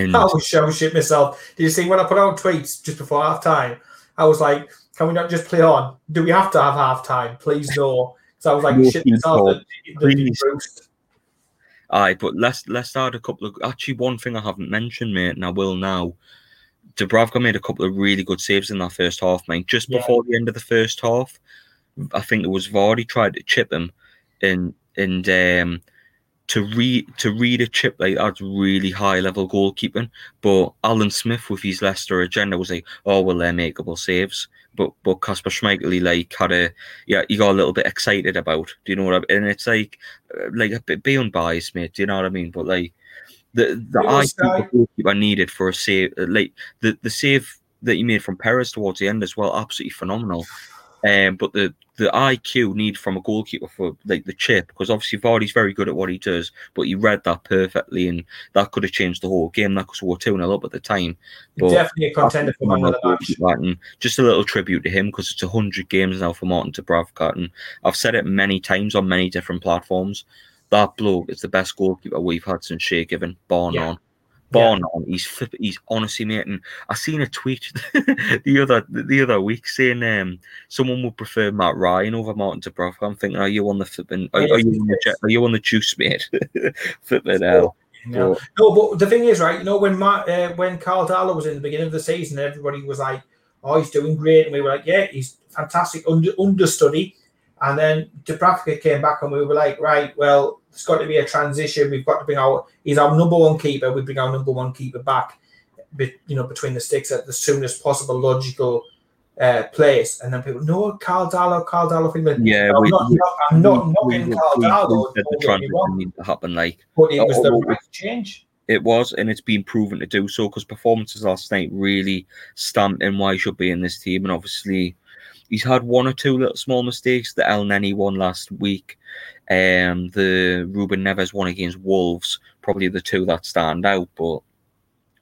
and I was show shit myself. Did you see when I put out tweets just before half time? I was like, can we not just play on? Do we have to have half time? Please no. So I was like, shit myself. no. that- that you Please. roast. Aye, but let's let's add a couple of actually one thing I haven't mentioned, mate, and I will now. Dubravka made a couple of really good saves in that first half, mate. Just Yeah. before the end of the first half, I think it was Vardy tried to chip him, and and um, to read to read a chip like that's really high level goalkeeping. But Alan Smith with his Leicester agenda was like, oh well, they're makeable saves. But but Kasper Schmeichel he like had a yeah he got a little bit excited about. Do you know what I mean? And it's like uh, like a bit be unbiased, mate. Do you know what I mean? But like the the IQ uh, goalkeeper needed for a save, uh, like the the save that he made from Perez towards the end as well, absolutely phenomenal. Um, but the the IQ need from a goalkeeper for like the chip, because obviously Vardy's very good at what he does, but he read that perfectly, and that could have changed the whole game. That were two 0 up at the time. But Definitely a contender for man of the match. just a little tribute to him because it's 100 games now for Martin Dubravka. And I've said it many times on many different platforms. That bloke is the best goalkeeper we've had since Shay Given, bar Yeah. none. Bar none. He's flip, he's honestly mate. And I seen a tweet the other the other week saying um someone would prefer Matt Ryan over Martin Dubravka. I'm thinking, are you on the flipping? Are, are you on the are you on the juice, mate? flipping hell. No. no, but the thing is, right? You know, when Matt, uh, when Karl Darlow was in the beginning of the season, everybody was like, "Oh, he's doing great," and we were like, "Yeah, he's fantastic under understudy." And then Dubravka came back, and we were like, "Right, well, there's got to be a transition. We've got to bring our he's our number one keeper. We bring our number one keeper back, you know, between the sticks at the soonest possible logical uh, place." And then people, "No, Karl Darlow, Karl Darlow." Feeling, Yeah, I'm we- not, we- I'm not we- knocking we- Karl Darlow. the don't get me wrong, transition needed to happen like But it was the Oh, right change. It was, and it's been proven to do so because performances last night really stamped in why he should be in this team. And obviously, he's had one or two little small mistakes. The Elneny one last week, um, the Ruben Neves one against Wolves, probably the two that stand out. But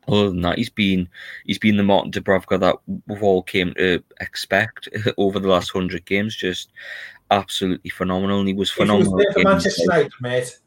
other than that, he's been he's been the Martin Dubravka that we've all came to expect over the last hundred games. Just absolutely phenomenal, and he was If he was phenomenal. for Manchester United, mate,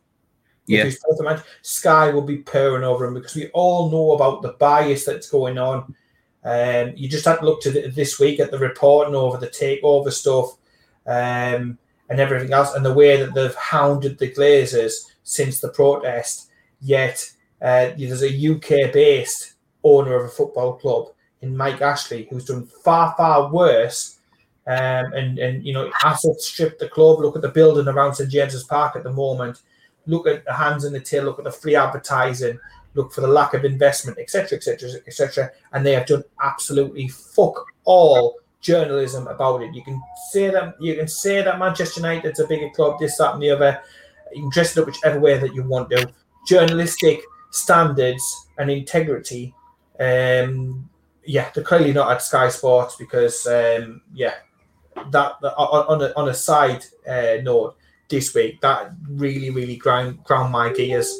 Yeah. if he's playing for Man- Sky will be purring over him because we all know about the bias that's going on. Um, you just have to look to the, this week at the reporting over the takeover stuff um, and everything else, and the way that they've hounded the Glazers since the protest. Yet uh, there's a UK-based owner of a football club in Mike Ashley who's done far, far worse um, and and you know assets stripped the club. Look at the building around St James's Park at the moment. Look at the hands in the tail. Look at the free advertising. Look for the lack of investment, etc., etc., etc. And they have done absolutely fuck all journalism about it. You can say that you can say that Manchester United's a bigger club, this, that, and the other. You can dress it up whichever way that you want to. Journalistic standards and integrity. Um, yeah, they're clearly not at Sky Sports because um, yeah, that, on a on a side uh, note this week that really really ground ground my gears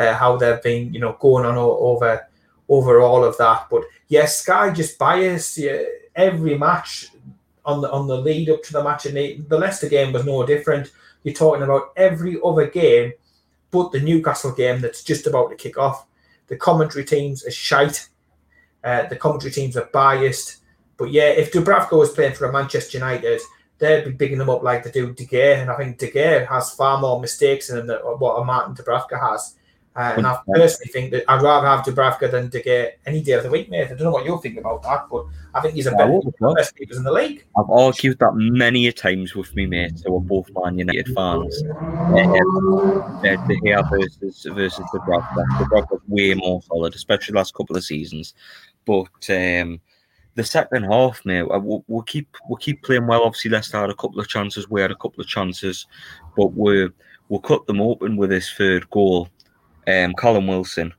uh, how they've been you know going on over over all of that. But yes Sky just biased yeah, every match on the on the lead up to the match. And the, the Leicester game was no different. You're talking about every other game but the Newcastle game that's just about to kick off. The commentary teams are shite. Uh, the commentary teams are biased. But yeah, if Dubravka was playing for a Manchester United, they'd be bigging them up like they do De Gea, and I think De Gea has far more mistakes than what a Martin Dubravka has. Uh, and I personally think that I'd rather have Dubravka than De Gea any day of the week, mate. I don't know what you'll think about that, but I think he's a Yeah, better that? best keepers in the league. I've argued that many a times with me mates who are both Man United fans. Uh, De Gea versus versus the Dubravka. The Dubravka's way more solid, especially the last couple of seasons. But um, the second half, mate, uh, we'll, we'll keep we'll keep playing well. Obviously, Leicester had a couple of chances. We had a couple of chances, but we we'll cut them open with his third goal. Um, Callum Wilson.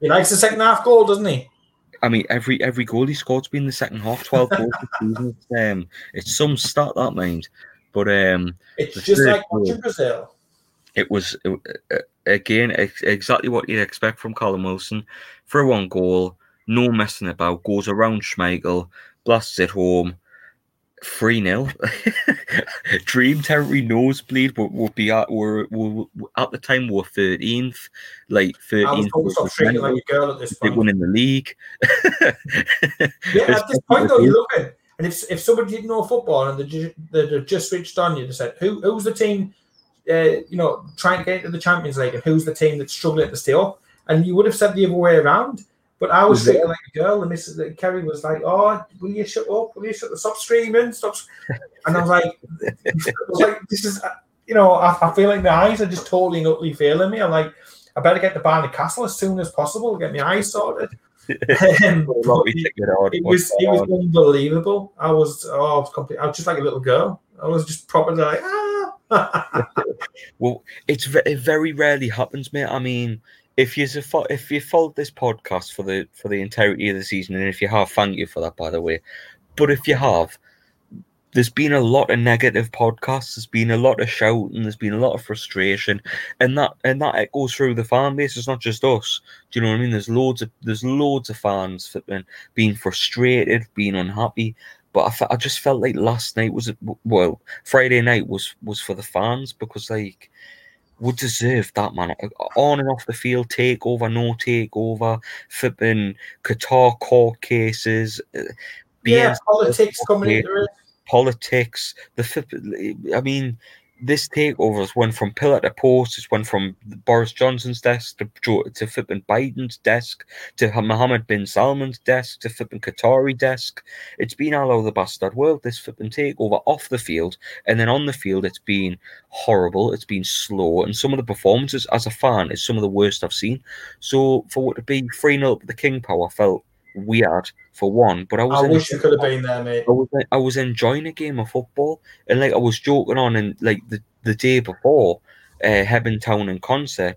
He likes the second half goal, doesn't he? I mean, every every goal he scored's been in the second half. Twelve goals this season. It's, um, it's some stat that mind. But um, It's just like watching Brazil. it was uh, uh, again ex- exactly what you'd expect from Callum Wilson for one goal, no messing about, goes around Schmeichel, blasts it home. 3 0. Dream territory nosebleed, but we'll be at we're, we're, at the time we we're 13th. Like 13th. I was treating like a girl at this They point. won in the league. Yeah, at this point though, you're looking, and if if somebody didn't know football and they they they just switched on, you just said, "Who who's the team?" Uh, you know, trying to get into the Champions League, and who's the team that's struggling to stay up? And you would have said the other way around. But I was treated like a girl, and Mrs. Kerry was like, "Oh, will you shut up? Will you shut? The stop screaming! Stop!" And I was like, I was like, "This is." You know, I, I feel like my eyes are just totally and utterly failing me. I'm like, I better get to Barnard Castle as soon as possible, get my eyes sorted. Um, Well, we took it it was it was unbelievable. I was oh, I was complete. I was just like a little girl. I was just properly like ah. Well, it's it very rarely happens, mate. I mean, if you if you followed this podcast for the for the entirety of the season, and if you have, thank you for that, by the way. But if you have, there's been a lot of negative podcasts. There's been a lot of shouting. There's been a lot of frustration, and that and that echoes through the fan base. It's not just us. Do you know what I mean? There's loads of there's loads of fans that been being frustrated, being unhappy. But I, I just felt like last night was well, Friday night was was for the fans because like would deserve that man on and off the field takeover, no takeover, flipping Qatar court cases, uh, yeah, BS politics coming into it. politics. The flip, I mean, this takeovers went from pillar to post. It's went from Boris Johnson's desk to Joe- to flipping Biden's desk to Mohammed bin Salman's desk to flipping Qatari desk. It's been all over the bastard world. This flipping takeover off the field and then on the field, it's been horrible. It's been slow, and some of the performances as a fan is some of the worst I've seen. So for what to be three 0 up the King Power felt weird for one, but I was I wish you could have been there, mate. I was I was enjoying a game of football, and like I was joking on, and like the, the day before, uh, Hebburn Town and Consett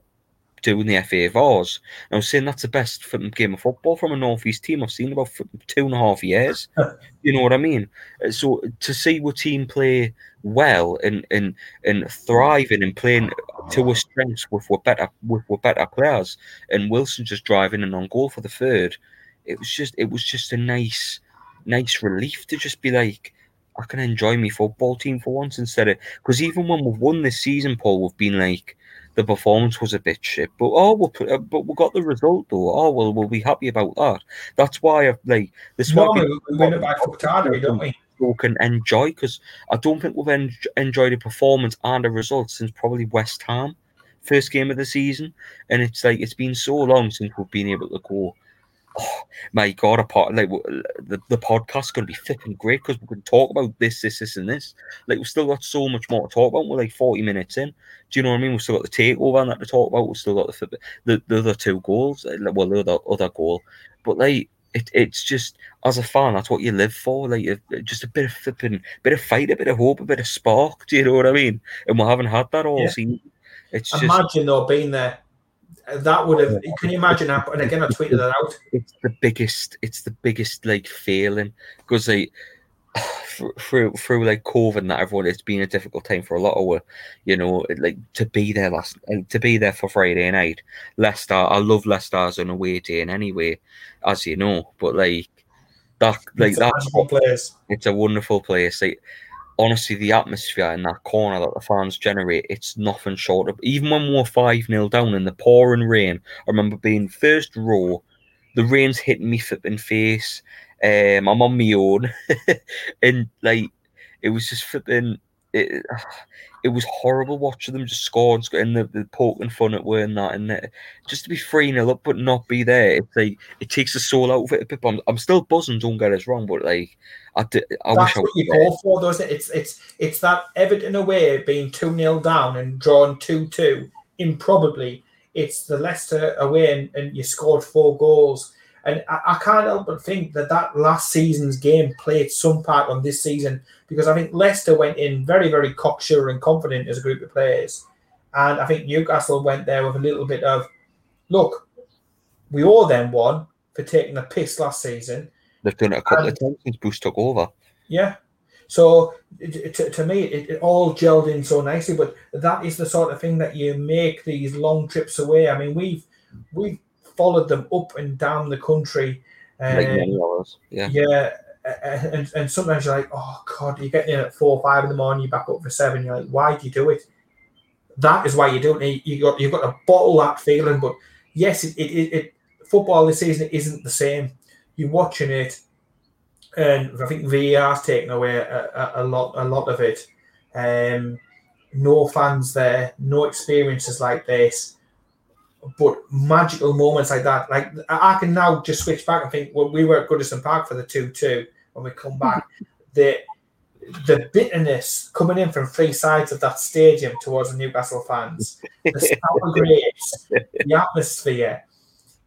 doing the FA Vase, and I was saying that's the best game of football from a northeast team I've seen about two and a half years. you know what I mean? Uh, So to see your team play well and and and thriving and playing to a strengths with what better with what better players, and Wilson just driving in on goal for the third, it was just it was just a nice nice relief to just be like, I can enjoy my football team for once instead of because even when we've won this season, Paul, we've been like the performance was a bit shit, but oh, we'll put, uh, but we got the result though. Oh well, we'll be happy about that. That's why I've like this. is why we- we win it by Fuktari, don't we? people can enjoy because I don't think we've en- enjoyed a performance and a result since probably West Ham first game of the season, and it's like it's been so long since we've been able to go. Oh my god! Apart like the the podcast's going to be flipping great because we can talk about this, this, this, and this. Like we've still got so much more to talk about. We're like forty minutes in. Do you know what I mean? We've still got the takeover and that to talk about. We've still got the the, the other two goals. uh, Well, the other other goal, but like it, it's just as a fan, that's what you live for. Like a, just a bit of flipping, bit of fight, a bit of hope, a bit of spark. Do you know what I mean? And we haven't had that all Yeah. season. It's just Imagine though being there. That would have. Can you imagine? that? And again, I tweeted that out. it's the biggest it's the biggest like feeling because like through, through like COVID and that everyone it's been a difficult time for a lot of you know like to be there last to be there for Friday night Leicester I love Leicester on away day in anyway as you know but like that like It's that's magical place. it's a wonderful place. Like honestly, the atmosphere in that corner that the fans generate, it's nothing short of. Even when we we're five 0 down in the pouring rain, I remember being first row, the rain's hitting me flipping face. Um, I'm on my own, and like it was just flipping. It, it was horrible watching them just score and, and the, the poking fun at wearing that and that. just to be 3 0 up but not be there. It's like it takes the soul out of it a bit. I'm, I'm still buzzing, don't get us wrong, but like I, d- I That's wish I what was you go for, doesn't it? It's it's it's that Everton away being two 0 down and drawn two two. Improbably, it's the Leicester away and, and you scored four goals. And I, I can't help but think that that last season's game played some part on this season because I think Leicester went in very very cocksure and confident as a group of players, and I think Newcastle went there with a little bit of, look, we owe them one for taking the piss last season. They've done it a couple And- of times since Bruce took over. Yeah. So to, to me, it, it all gelled in so nicely. But that is the sort of thing that you make these long trips away. I mean, we've we've followed them up and down the country. Like Um, many. Yeah. yeah, and, and sometimes you're like, oh god, you get in at four, or five in the morning, you back up for seven. You're like, why do you do it? That is why you do it. You got you've got to bottle that feeling. But yes, it, it, it football this season isn't the same. You're watching it, and I think VAR's taken away a, a, a lot a lot of it. Um, no fans there, no experiences like this, but magical moments like that. Like I can now just switch back and think, well, we were at Goodison Park for the two-two when we come back. the the bitterness coming in from three sides of that stadium towards the Newcastle fans, the sour grapes, the atmosphere.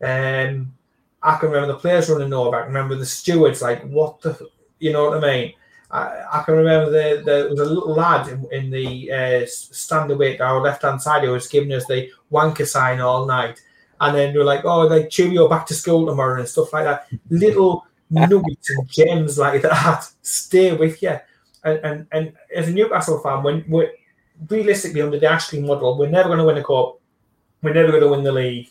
Um, I can remember the players running over. I can remember the stewards like, what the, you know what I mean? I, I can remember the, the, there was a little lad in, in the uh, our left hand side who was giving us the wanker sign all night. And then we are like, oh, they like cheerio, back to school tomorrow and stuff like that. Little nuggets and gems like that stay with you. And, and, and as a Newcastle fan, when we're realistically under the Ashley model, we're never going to win a cup. We're never going to win the league.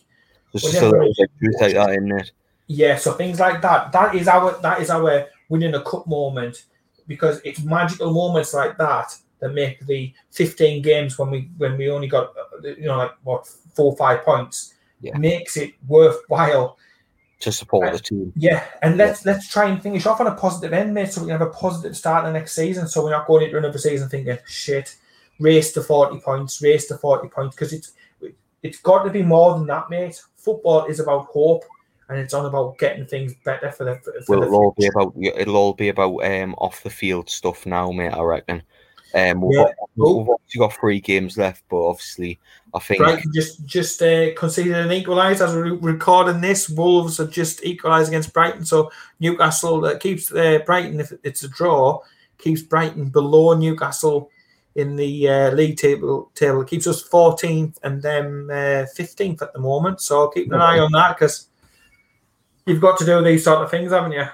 Just so like that in it. Yeah, so things like that. That is our that is our winning a cup moment because it's magical moments like that that make the 15 games when we when we only got you know like what four or five points yeah. makes it worthwhile to support the team. Yeah, and let's yeah. let's try and finish off on a positive end, mate, so we can have a positive start in the next season. So we're not going into another season thinking shit, race to 40 points, race to 40 points, because it's it's got to be more than that, mate. Football is about hope and it's all about getting things better for the. For, well, it'll all be about it'll all be about um off the field stuff now, mate. I reckon. Um, we've, yeah. got, we've obviously got three games left, but obviously, I think Brighton just just uh, conceded an equaliser as we're recording this. Wolves have just equalised against Brighton, so Newcastle uh, keeps uh, Brighton if it's a draw keeps Brighton below Newcastle in the uh, league table. Table keeps us 14th and then uh, 15th at the moment. So keep an eye on that because you've got to do these sort of things, haven't you?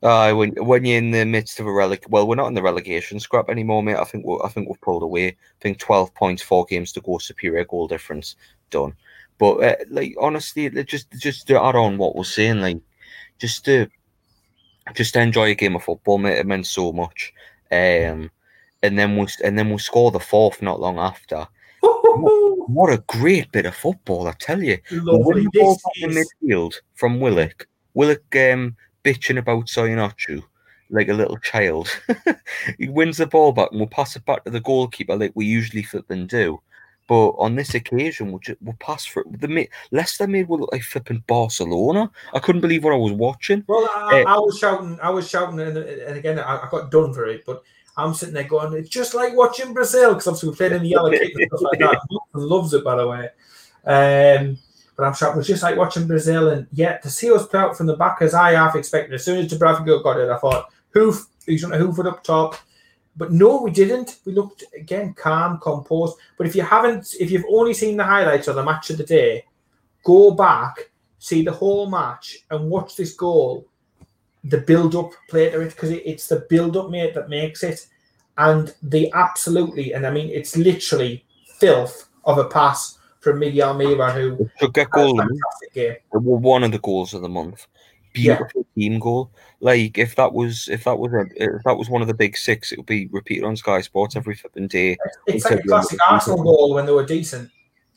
Uh, when when you're in the midst of a relic, well, we're not in the relegation scrap anymore, mate. I think we I think we've pulled away. I think twelve points, four games to go, superior goal difference, done. But uh, like honestly, just just to add on what we're saying, like just to just to enjoy a game of football, mate. It meant so much. Um, and then we and then we'll score the fourth not long after. What a great bit of football, I tell you. Lovely. The ball in midfield from Willock. Willock um, bitching about Söyüncü like a little child. he wins the ball back and we'll pass it back to the goalkeeper like we usually flip flipping do. But on this occasion, we'll, just, we'll pass for it. The Leicester made will look like flipping Barcelona. I couldn't believe what I was watching. Well, I, uh, I was shouting, I was shouting, and, and again, I, I, got done for it. But I'm sitting there going, it's just like watching Brazil because obviously we played in the yellow kit and stuff like that. loves it, by the way. Um, but I'm sure it was just like watching Brazil, and yet to see us play out from the back as I half expected. As soon as Dubravka got it, I thought, hoof, he's going to hoof it up top. But no, we didn't. We looked again calm, composed. But if you haven't, if you've only seen the highlights of the match of the day, go back, see the whole match, and watch this goal the build up play to it because it, it's the build up, mate, that makes it. And the absolutely, and I mean, it's literally filth of a pass from Miguel Almiron, who should get goal. One of the goals of the month. Beautiful yeah. team goal. Like if that was if that was a, if that was one of the big six, it would be repeated on Sky Sports every flipping day. It's, like a classic Arsenal goal when they were decent.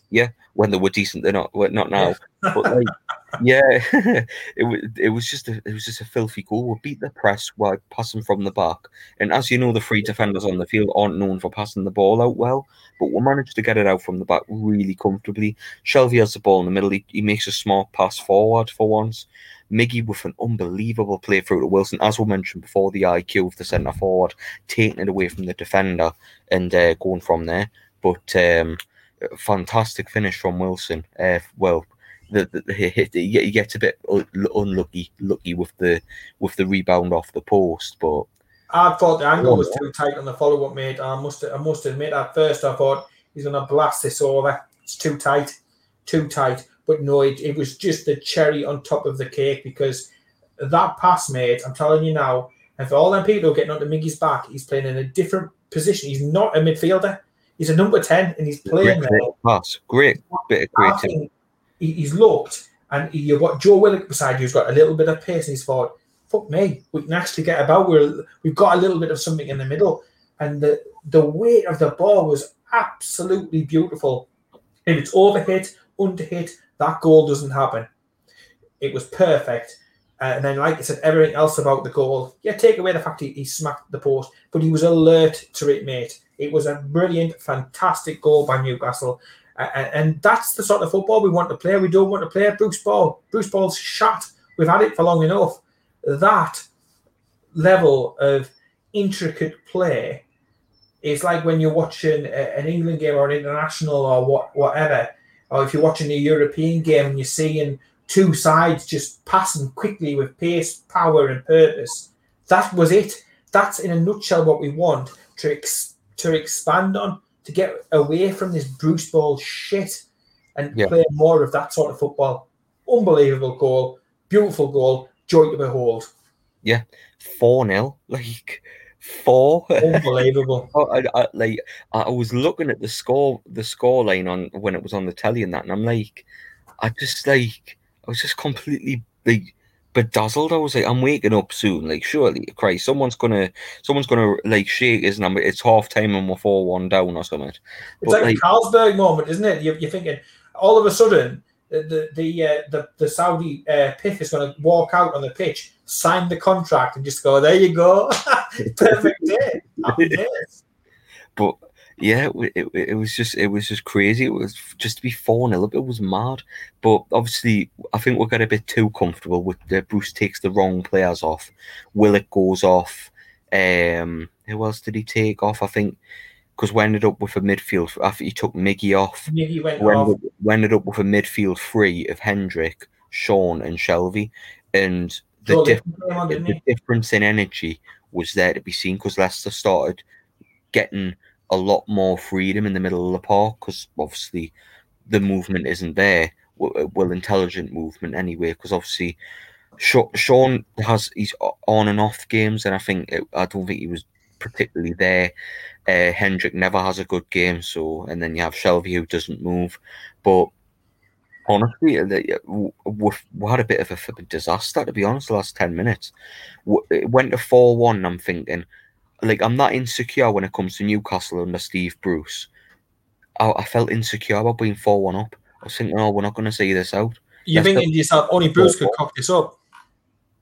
Yeah, when they were decent, they're not. Not now. But like, yeah, it was it was just a it was just a filthy goal. We beat the press while passing from the back, and as you know, the three defenders on the field aren't known for passing the ball out well, but we managed to get it out from the back really comfortably. Shelvey has the ball in the middle. He, he makes a smart pass forward for once. Miggy with an unbelievable play through to Wilson, as we mentioned before, the IQ of the centre forward, taking it away from the defender and uh, going from there. But um, fantastic finish from Wilson. Uh, well, the, the, the, he gets a bit unlucky, lucky with the with the rebound off the post, but. I thought the angle was too tight on the follow up, mate. I must I must admit at first I thought he's gonna blast this over. It's too tight, too tight. But no, it, it was just the cherry on top of the cake because that pass, mate. I'm telling you now, and for all them people getting onto Miggy's back, he's playing in a different position. He's not a midfielder. He's a number ten, and he's playing great, there. Pass, great bit of creativity he's looked and you've got Joe Willock beside you who's got a little bit of pace and he's thought, fuck me, we can actually get about. We're we've got a little bit of something in the middle, and the the weight of the ball was absolutely beautiful. If it's overhit, underhit, that goal doesn't happen. It was perfect. Uh, and then, like I said, everything else about the goal, yeah, take away the fact he, he smacked the post, but he was alert to it, mate. It was a brilliant, fantastic goal by Newcastle. And that's the sort of football we want to play. We don't want to play Bruce Ball. Bruce Ball's shot. We've had it for long enough. That level of intricate play is like when you're watching an England game or an international or what, whatever, or if you're watching a European game and you're seeing two sides just passing quickly with pace, power, and purpose. That was it. That's in a nutshell what we want to ex- to expand on to get away from this Bruce Ball shit and Yeah. play more of that sort of football. Unbelievable goal, beautiful goal, joy to behold. Yeah, Four 0 like four. Unbelievable. Oh, I, I, like I was looking at the score, the score line on when it was on the telly and that, and I'm like, I just like, I was just completely like bedazzled. I was like, I'm waking up soon. Like, surely, Christ, someone's gonna, someone's gonna like shake his number. It's half time and we're four one down or something. It's But, like, a Carlsberg moment, isn't it? You're, you're thinking all of a sudden the the the, uh, the, the Saudi uh, PIF is going to walk out on the pitch, sign the contract, and just go, "There you go, perfect day, happy days." But yeah, it, it, it was just it was just crazy. It was just to be four 0 It was mad. But obviously, I think we got a bit too comfortable with the Bruce takes the wrong players off. Willock goes off. Um, who else did he take off? I think because we ended up with a midfield. I think he took Miggy off. He went We off. ended, we ended up with a midfield three of Hendrick, Sean, and Shelvey, and the Joel diff- Linton on, didn't the difference in energy was there to be seen because Leicester started getting a lot more freedom in the middle of the park because obviously the movement isn't there. Well, well intelligent movement anyway. Because obviously Sean has he's on and off games, and I think it, I don't think he was particularly there. Uh, Hendrick never has a good game, so and then you have Shelvey who doesn't move, but. Honestly, uh, the- w- we've, had a bit of a disaster to be honest. The last ten minutes, it went to four one. I'm thinking, like, I'm not insecure when it comes to Newcastle under Steve Bruce. I, I felt insecure about being four one up. I was thinking, oh, we're not going to see this out. You're That's thinking to yourself, only Bruce could cock this up.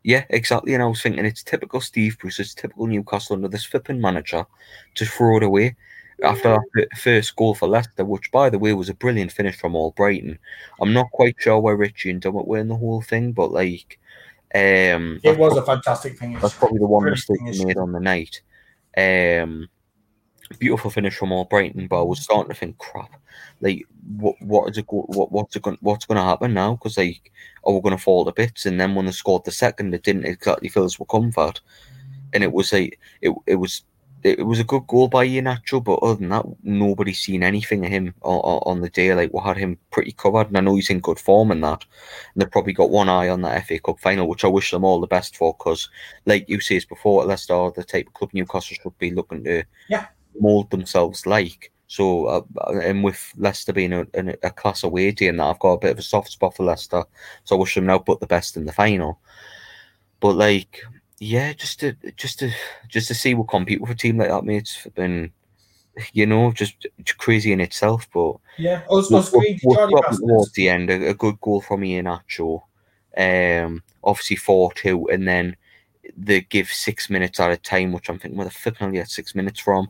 Yeah, exactly. And I was thinking, it's typical Steve Bruce. It's typical Newcastle under this flipping manager to throw it away after that first goal for Leicester, which, by the way, was a brilliant finish from Albrighton. I'm not quite sure where Ritchie and Dummett were in the whole thing, but like, um, It was a fantastic finish. That's probably the one mistake we made on the night. Um, beautiful finish from Albrighton, but I was starting to think, crap, like what what is it go, what what's it going what's going to happen now? Because like, are we going to fall to bits? And then when they scored the second, it didn't exactly fill us with comfort, and it was like it it was. It was a good goal by Iheanacho, but other than that, nobody's seen anything of him on, on the day. Like we had him pretty covered, and I know he's in good form in that. And they've probably got one eye on that FA Cup final, which I wish them all the best for, because like you says before, Leicester are the type of club Newcastle should be looking to Yeah. mould themselves like. So, uh, and with Leicester being a, a, a class away team, that I've got a bit of a soft spot for Leicester. So I wish them now put the best in the final. But like, yeah, just to just to just to see we compete with a team like that, mate, it's been, you know, just crazy in itself. But Yeah, us, us greedy we'll Charlie probably bastards. towards the end, a, a good goal from Iheanacho. Um, obviously four two, and then they give six minutes at a time, which I'm thinking, where the flipping hell you get six minutes from?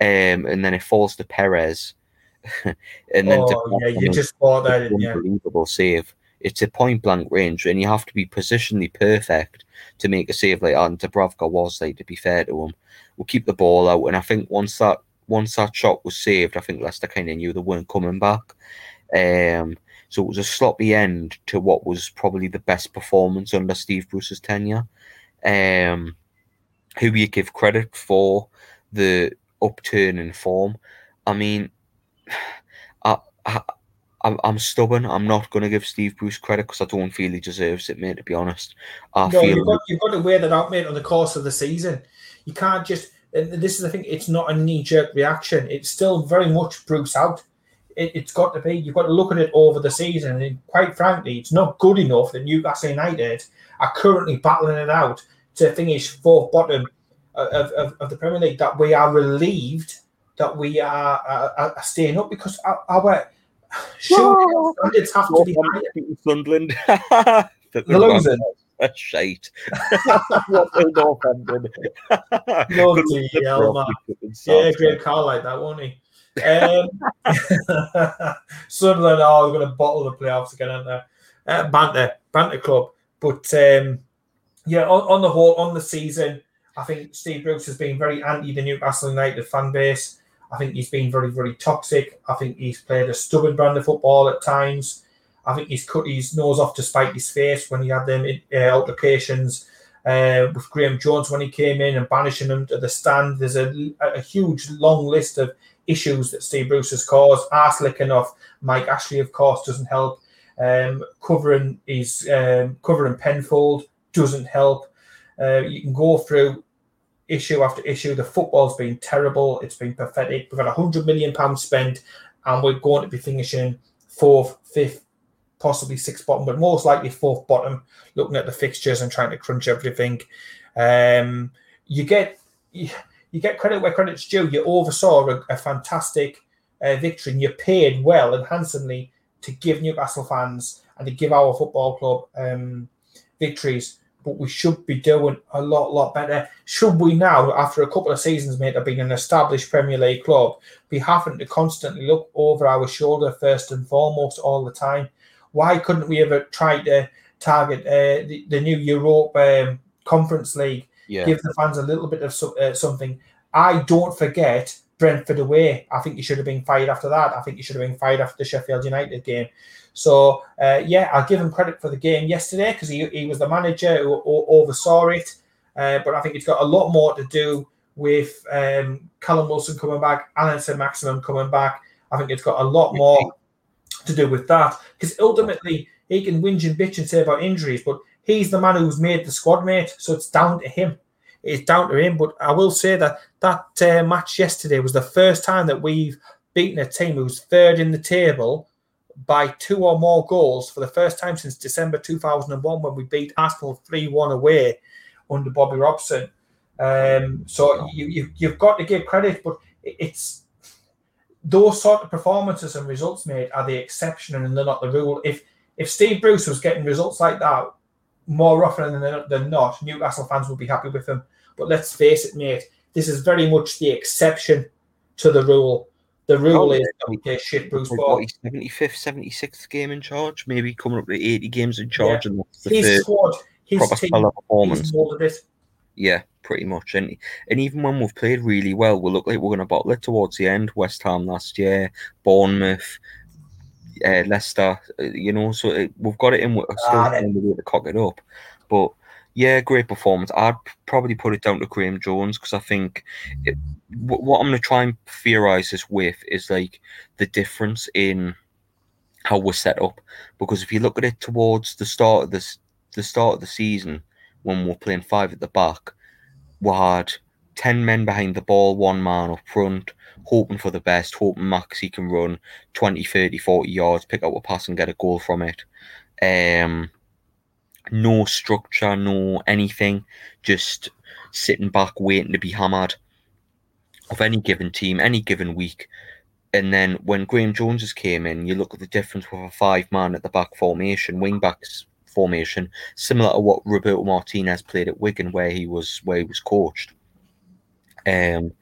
Um, and then it falls to Perez, and then Oh, to yeah, you just thought that, unbelievable save. It's a point blank range, and you have to be positionally perfect to make a save like that. And Dubravka was like, to be fair to him, we'll keep the ball out. And I think once that once that shot was saved, I think Leicester kind of knew they weren't coming back. Um, so it was a sloppy end to what was probably the best performance under Steve Bruce's tenure. Um, who you give credit for the upturn in form? I mean, I, I I'm, I'm stubborn. I'm not going to give Steve Bruce credit because I don't feel he deserves it, mate. To be honest, I No, feel you've got, you've got to wear that out, mate, on the course of the season. You can't just. This is the thing. It's not a knee-jerk reaction. It's still very much Bruce out. It, it's got to be. You've got to look at it over the season. And quite frankly, it's not good enough that Newcastle United are currently battling it out to finish fourth bottom of, of, of the Premier League that we are relieved that we are, are, are staying up because our, our sure, standards have to be higher. Sunderland. The losers. That's shite. Bloody hell, man. Yeah, Graham Carr like that, won't he? Um, Sunderland are going to bottle the playoffs again, aren't they? Uh, banter, banter club. But um, yeah, on, on the whole, on the season, I think Steve Bruce has been very anti the Newcastle United fan base. I think he's been very, very toxic. I think he's played a stubborn brand of football at times. I think he's cut his nose off to spite his face when he had them uh, altercations uh, with Graeme Jones when he came in and banishing him to the stand. There's a, a huge, long list of issues that Steve Bruce has caused. Arse licking off Mike Ashley, of course, doesn't help. Um, covering his um, covering Penfold doesn't help. Uh, you can go through issue after issue. The football's been terrible. It's been pathetic. We've had a hundred million pounds spent, and we're going to be finishing fourth, fifth, possibly sixth bottom, but most likely fourth bottom. Looking at the fixtures and trying to crunch everything, um, you get you, you, get credit where credit's due. You oversaw a, a fantastic uh, victory, and you paid well and handsomely to give Newcastle fans and to give our football club um, victories but we should be doing a lot, lot better. Should we now, after a couple of seasons, mate, of being an established Premier League club, be having to constantly look over our shoulder first and foremost all the time? Why couldn't we ever try to target uh, the, the new Europe um, Conference League? Yeah. Give the fans a little bit of uh, something. I don't forget Brentford away. I think you should have been fired after that. I think you should have been fired after the Sheffield United game. So uh, yeah, I'll give him credit for the game yesterday because he, he was the manager who, who oversaw it. Uh, but I think it's got a lot more to do with um, Callum Wilson coming back, Allan Saint-Maximin coming back. I think it's got a lot more to do with that because ultimately he can whinge and bitch and say about injuries, but he's the man who's made the squad mate, so it's down to him. It's down to him. But I will say that that uh, match yesterday was the first time that we've beaten a team who's third in the table by two or more goals for the first time since December 2001 when we beat Arsenal 3 1 away under Bobby Robson. Um, so you, you, you've got to give credit, but it's those sort of performances and results made are the exception and they're not the rule. If if Steve Bruce was getting results like that more often than, than not, Newcastle fans would be happy with him. But let's face it, mate, this is very much the exception to the rule. The rule is okay, shit Bruce Ball. 75th, 76th game in charge, maybe coming up to 80 games in charge. Yeah. And that's the his squad, his team, performance. Yeah, pretty much. And and even when we've played really well, we look like we're going to bottle it towards the end. West Ham last year, Bournemouth, uh, Leicester, uh, you know, so it, we've got it in. We're still ah, the way to cock it up. But yeah, great performance. I'd probably put it down to Graeme Jones because I think it, what I'm going to try and theorize this with is like the difference in how we're set up. Because if you look at it towards the start of this, the start of the season when we're playing five at the back, we had ten men behind the ball, one man up front, hoping for the best, hoping Maxi can run 20, 30, 40 yards, pick up a pass and get a goal from it. Um, no structure, no anything, just sitting back waiting to be hammered of any given team, any given week. And then when Graeme Jones came in, you look at the difference with a five man at the back formation, wing backs formation, similar to what Roberto Martinez played at Wigan, where he was where he was coached. Um,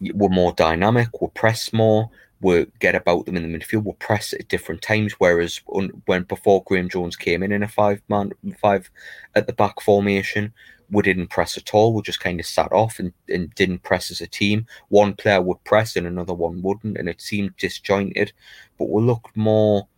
we're more dynamic, we'll press more, we'll get about them in the midfield, we'll press at different times. Whereas when before Graeme Jones came in in a five man five at the back formation, we didn't press at all. We just kind of sat off and, and didn't press as a team. One player would press and another one wouldn't, and it seemed disjointed. But we looked more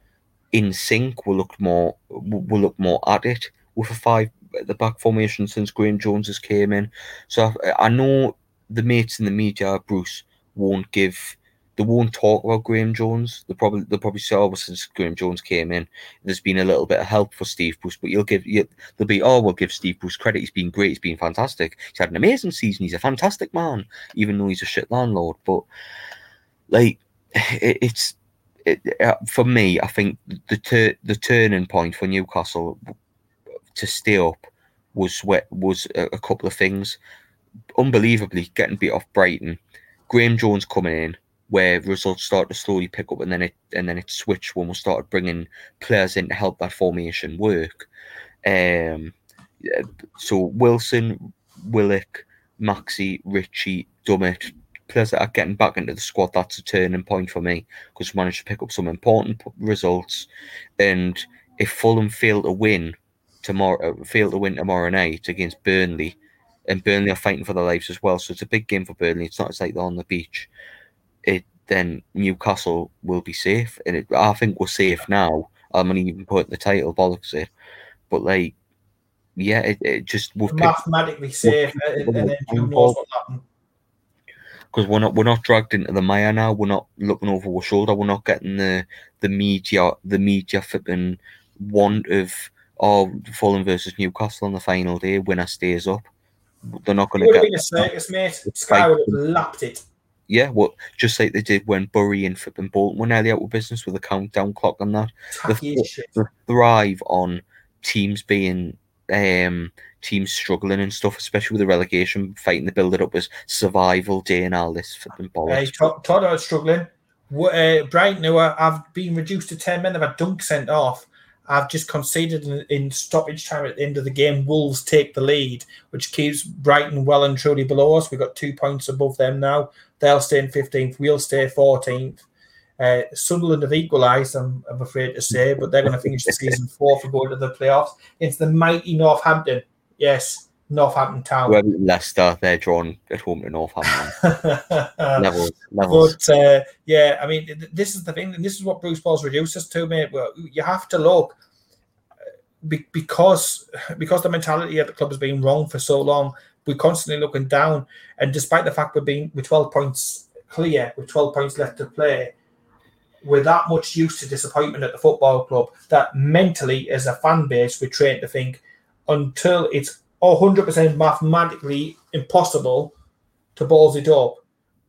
in sync. We looked more. We looked more at it with a five at the back formation since Graeme Jones has came in. So I, I know the mates in the media, Bruce, won't give they won't talk about Graeme Jones. They probably they'll probably say, oh, since Graeme Jones came in, there's been a little bit of help for Steve Bruce. But you'll give you they'll be, oh, we'll give Steve Bruce credit. He's been great. He's been fantastic. He's had an amazing season. He's a fantastic man, even though he's a shit landlord. But like, it, it's it, uh, for me. I think the tur- the turning point for Newcastle to stay up was was a, a couple of things. Unbelievably, getting beat off Brighton. Graeme Jones coming in, where results start to slowly pick up, and then it and then it switched when we started bringing players in to help that formation work. Um, so Wilson, Willock, Maxi, Ritchie, Dummett, players that are getting back into the squad. That's a turning point for me because we managed to pick up some important results. And if Fulham fail to win tomorrow, fail to win tomorrow night against Burnley, and Burnley are fighting for their lives as well, so it's a big game for Burnley. It's not as like they're on the beach. Then Newcastle will be safe, and it, I think we're safe now. I'm gonna even put the title bollocks it, but like, yeah, it, it just we've mathematically uh, picked, safe, and, and then who knows what happened because we're not we're not dragged into the mire now. We're not looking over our shoulder. We're not getting the the media the media flipping want of oh Fulham versus Newcastle on the final day. Winner stays up. They're not going to get. Been a circus, mate. Sky would have lapped it. Yeah, well, just like they did when Bury and flipping Bolton were nearly out of business with a countdown clock on that. They, they thrive on teams being um, teams struggling and stuff, especially with the relegation fighting the build it up as survival day and all this flipping bollocks. Todd are struggling. Uh, Brighton, who I've been reduced to 10 men, I've had Dunk sent off. I've just conceded in, in, stoppage time at the end of the game. Wolves take the lead, which keeps Brighton well and truly below us. We've got two points above them now. They'll stay in 15th. We'll stay 14th. Uh, Sunderland have equalised, I'm, I'm, afraid to say, but they're going to finish the season fourth for going to the playoffs. It's the mighty Northampton. Yes, Northampton Town. Well, Leicester, they're drawn at home to Northampton. levels, levels. But uh, yeah, I mean, this is the thing, and this is what Bruce Ball's reduced us to, mate. Well, you have to look uh, because because the mentality at the club has been wrong for so long. We're constantly looking down, and despite the fact we're being with 12 points clear, with 12 points left to play, we're that much used to disappointment at the football club that mentally, as a fan base, we're trained to think until it's 100% mathematically impossible to balls it up,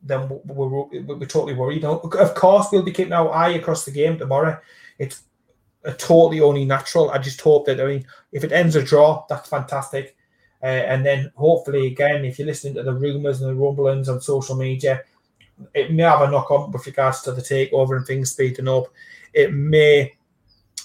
then we're, we're, we're totally worried. Of course, we'll be keeping our eye across the game tomorrow. It's a totally only natural. I just hope that, I mean, if it ends a draw, that's fantastic. Uh, and then hopefully, again, if you're listening to the rumours and the rumblings on social media, it may have a knock on with regards to the takeover and things speeding up. It may,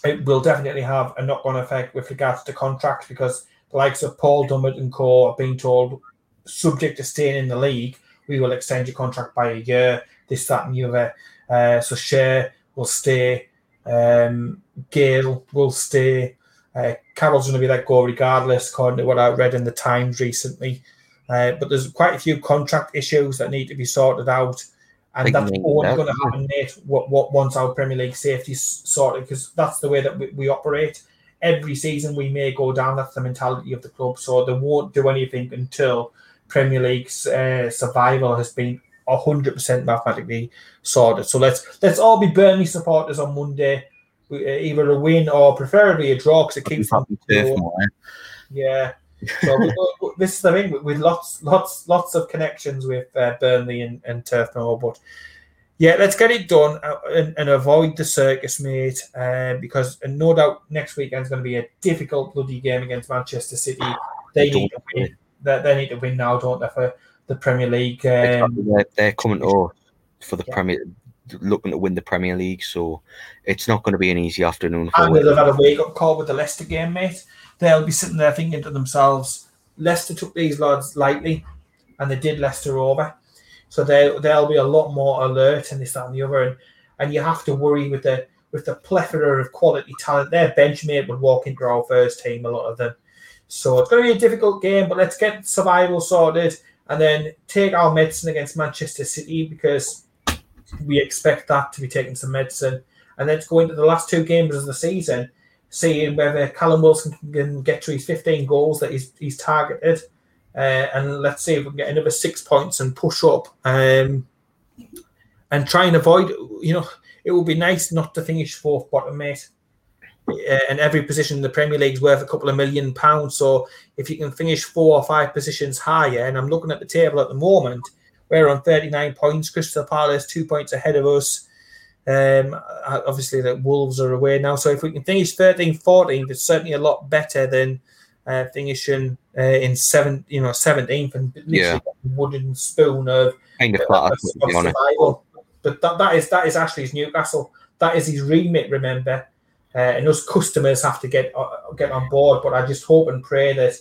it will definitely have a knock on effect with regards to contracts because the likes of Paul Dummett and Co. are being told, subject to staying in the league, we will extend your contract by a year, this, that, and the other. Uh, so Schär will stay, um, Gayle will stay. Uh, Carroll's going to be let go regardless, according to what I read in the Times recently. Uh, but there's quite a few contract issues that need to be sorted out. And that's only going to happen, Nate, what, what, once our Premier League safety is sorted, because that's the way that we, we, operate. Every season we may go down. That's the mentality of the club. So they won't do anything until Premier League's uh, survival has been 100% mathematically sorted. So let's let's all be Burnley supporters on Monday. Uh, either a win or preferably a draw because it keeps them. Yeah. So we, this is the thing with lots, lots, lots of connections with uh, Burnley and, and Turf Moor. But yeah, let's get it done uh, and, and avoid the circus, mate. Uh, because and no doubt next weekend is going to be a difficult bloody game against Manchester City. They need to win. They, they need to win now, don't they, for the Premier League? Um, they're, they're, coming to for the yeah. Premier looking to win the Premier League, so it's not going to be an easy afternoon. For and they've had a wake up call with the Leicester game, mate they'll be sitting there thinking to themselves, Leicester took these lads lightly, and they did Leicester over. So they they'll be a lot more alert and this that and the other, and, and you have to worry with the with the plethora of quality talent. Their bench mate would walk into our first team, a lot of them. So it's going to be a difficult game, but let's get survival sorted and then take our medicine against Manchester City because we expect that to be taking some medicine. And then to go into the last two games of the season seeing whether Callum Wilson can get to his 15 goals that he's, he's targeted. Uh, and let's see if we can get another six points and push up um, and try and avoid, you know, it would be nice not to finish fourth bottom, mate. Uh, and every position in the Premier League is worth a couple of million pounds. So if you can finish four or five positions higher, and I'm looking at the table at the moment, we're on 39 points. Crystal Palace two points ahead of us. Um, obviously, the Wolves are away now. So if we can finish 13 14, it's certainly a lot better than uh, finishing uh, in seven, you know, seventeenth, and literally Yeah. wooden spoon of, Kind of of, flat, of to survival. But that, that is that is Ashley's Newcastle. That is his remit. Remember, uh, and us customers have to get uh, get on board. But I just hope and pray that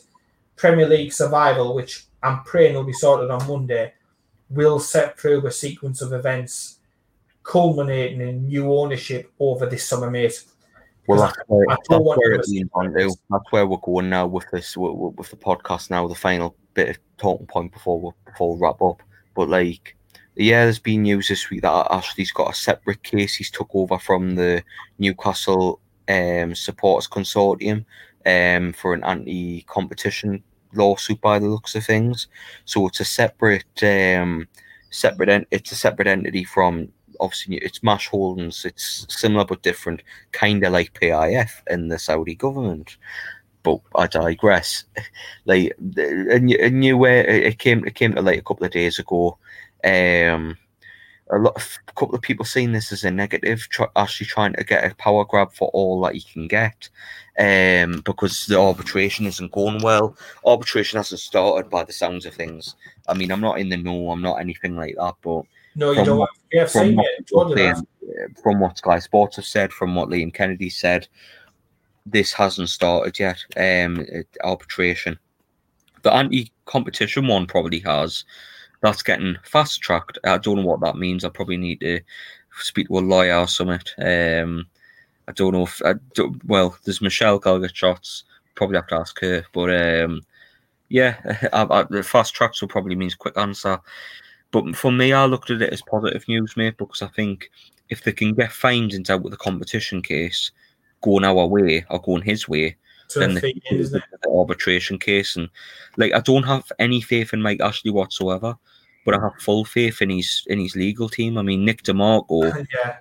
Premier League survival, which I'm praying will be sorted on Monday, will set through a sequence of events culminating in new ownership over this summer, mate. Well, that's where, that's where to it leans on to. That's where we're going now with this with, with the podcast now. The final bit of talking point before we before we wrap up. But like, yeah, there's been news this week that Ashley's got a separate case he's took over from the Newcastle um, Supporters Consortium um, for an anti-competition lawsuit by the looks of things. So it's a separate um, separate en- it's a separate entity from obviously it's Mash Holdings. It's similar but different, kind of like PIF in the Saudi government. But I digress. Like a a new way it came it came to light a couple of days ago. Um, a lot of a couple of people seeing this as a negative, try, actually trying to get a power grab for all that you can get, um, because the arbitration isn't going well. Arbitration hasn't started by the sounds of things. I mean, I'm not in the know, I'm not anything like that, but No, you don't. what- have from seen what it. Liam- from what Sky Sports have said, from what Liam Kennedy said, this hasn't started yet. Um, arbitration, the anti-competition one probably has. That's getting fast tracked. I don't know what that means. I probably need to speak to a lawyer or something. Um, I don't know if I don't, well, there's Michelle Gallagher shots. Probably have to ask her, but um, yeah, I, I, fast tracks will probably means quick answer. But for me, I looked at it as positive news, mate, because I think if they can get findings out with the competition case going our way or going his way, To then the they feet, isn't it? the arbitration case. And like, I don't have any faith in Mike Ashley whatsoever, but I have full faith in his in his legal team. I mean, Nick De Marco, yeah.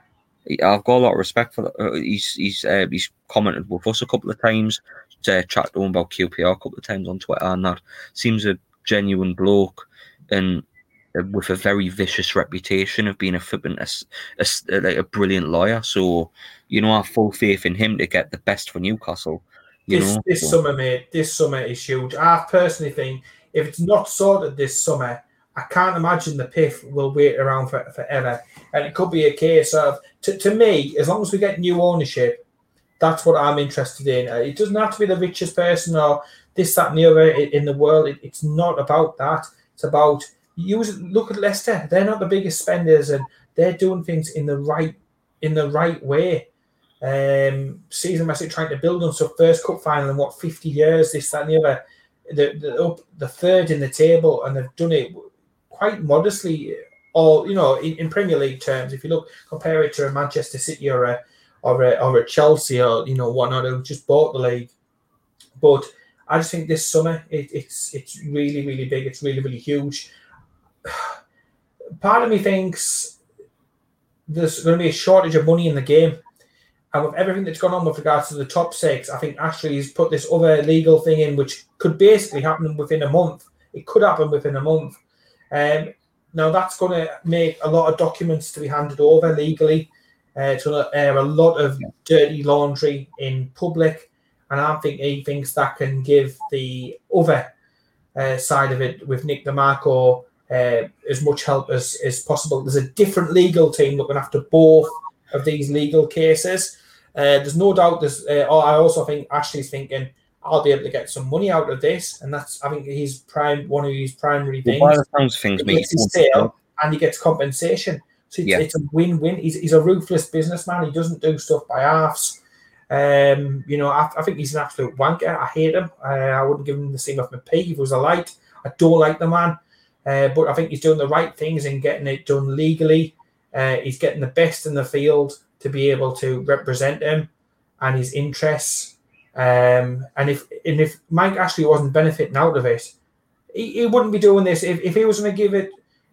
I've got a lot of respect for. that. Uh, he's he's uh, he's commented with us a couple of times, uh, chat to him about QPR a couple of times on Twitter, and that seems a genuine bloke and uh, with a very vicious reputation of being a flippant, a, a uh, like a brilliant lawyer. So you know, I have full faith in him to get the best for Newcastle. You this know, this so- summer, mate, this summer is huge. I personally think if it's not sorted this summer, I can't imagine the PIF will wait around for forever. And it could be a case of, to, to me, as long as we get new ownership, that's what I'm interested in. Uh, It doesn't have to be the richest person or this, that, and the other in the world. It, it's not about that. It's about use. Look at Leicester; they're not the biggest spenders, and they're doing things in the right in the right way um, season Messi trying to build on so first cup final in what 50 years, this, that, and the other. The, the up the third in the table, and they've done it quite modestly. Or you know, in, in Premier League terms, if you look compare it to a Manchester City or a or a, or a Chelsea or you know whatnot who just bought the league. But I just think this summer it, it's it's really really big. It's really really huge. Part of me thinks there's going to be a shortage of money in the game. And with everything that's gone on with regards to the top six, I think Ashley's put this other legal thing in, which could basically happen within a month. It could happen within a month. Um, now that's going to make a lot of documents to be handed over legally. Uh, it's going to air a lot of dirty laundry in public, and I think he thinks that can give the other uh, side of it with Nick De Marco uh, as much help as, as possible. There's a different legal team looking after both of these legal cases. Uh, there's no doubt. There's. Uh, I also think Ashley's thinking I'll be able to get some money out of this, and that's I think his prime one of his primary things. by the things, mate, his sale and he gets compensation. So it's, Yeah. it's a win-win. He's, he's a ruthless businessman. He doesn't do stuff by halves. Um, you know, I, I think he's an absolute wanker. I hate him. Uh, I wouldn't give him the same off my pay if it was a light. I don't like the man, uh, but I think he's doing the right things and getting it done legally. Uh, he's getting the best in the field to be able to represent him and his interests. Um, and if and if Mike Ashley wasn't benefiting out of it, he, he wouldn't be doing this. If, if he was going to give it,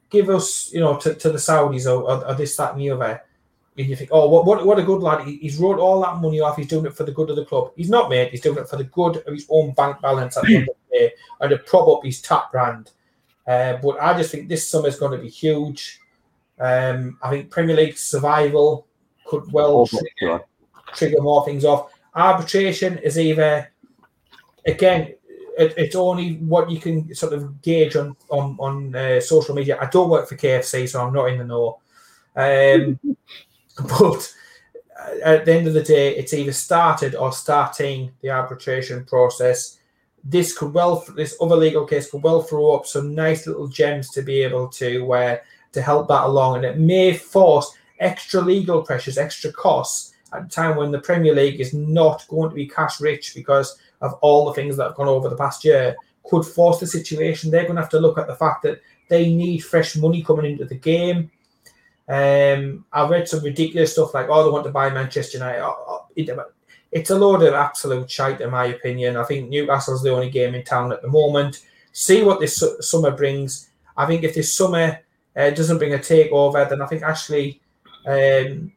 give us, you know, to, to the Saudis or, or, or this, that, and the other, and you think, oh, what what, what a good lad. He, he's wrote all that money off. He's doing it for the good of the club. He's not, mate. He's doing it for the good of his own bank balance at the end of the day and to prop up his top brand. Uh, but I just think this summer is going to be huge. Um, I think Premier League survival could well trigger, trigger more things off. Arbitration is either, again, it, it's only what you can sort of gauge on on on uh, social media. I don't work for KFC, so I'm not in the know. Um, but at the end of the day, it's either started or starting the arbitration process. This could well, this other legal case could well throw up some nice little gems to be able to uh, to help that along, and it may force extra legal pressures, extra costs at a time when the Premier League is not going to be cash rich because of all the things that have gone over the past year. Could force the situation. They're going to have to look at the fact that they need fresh money coming into the game. Um, I read some ridiculous stuff like, oh, they want to buy Manchester United. Oh, oh, it's a load of absolute shite, in my opinion. I think Newcastle's the only game in town at the moment. See what this summer brings. I think if this summer uh, doesn't bring a takeover, then I think Ashley um,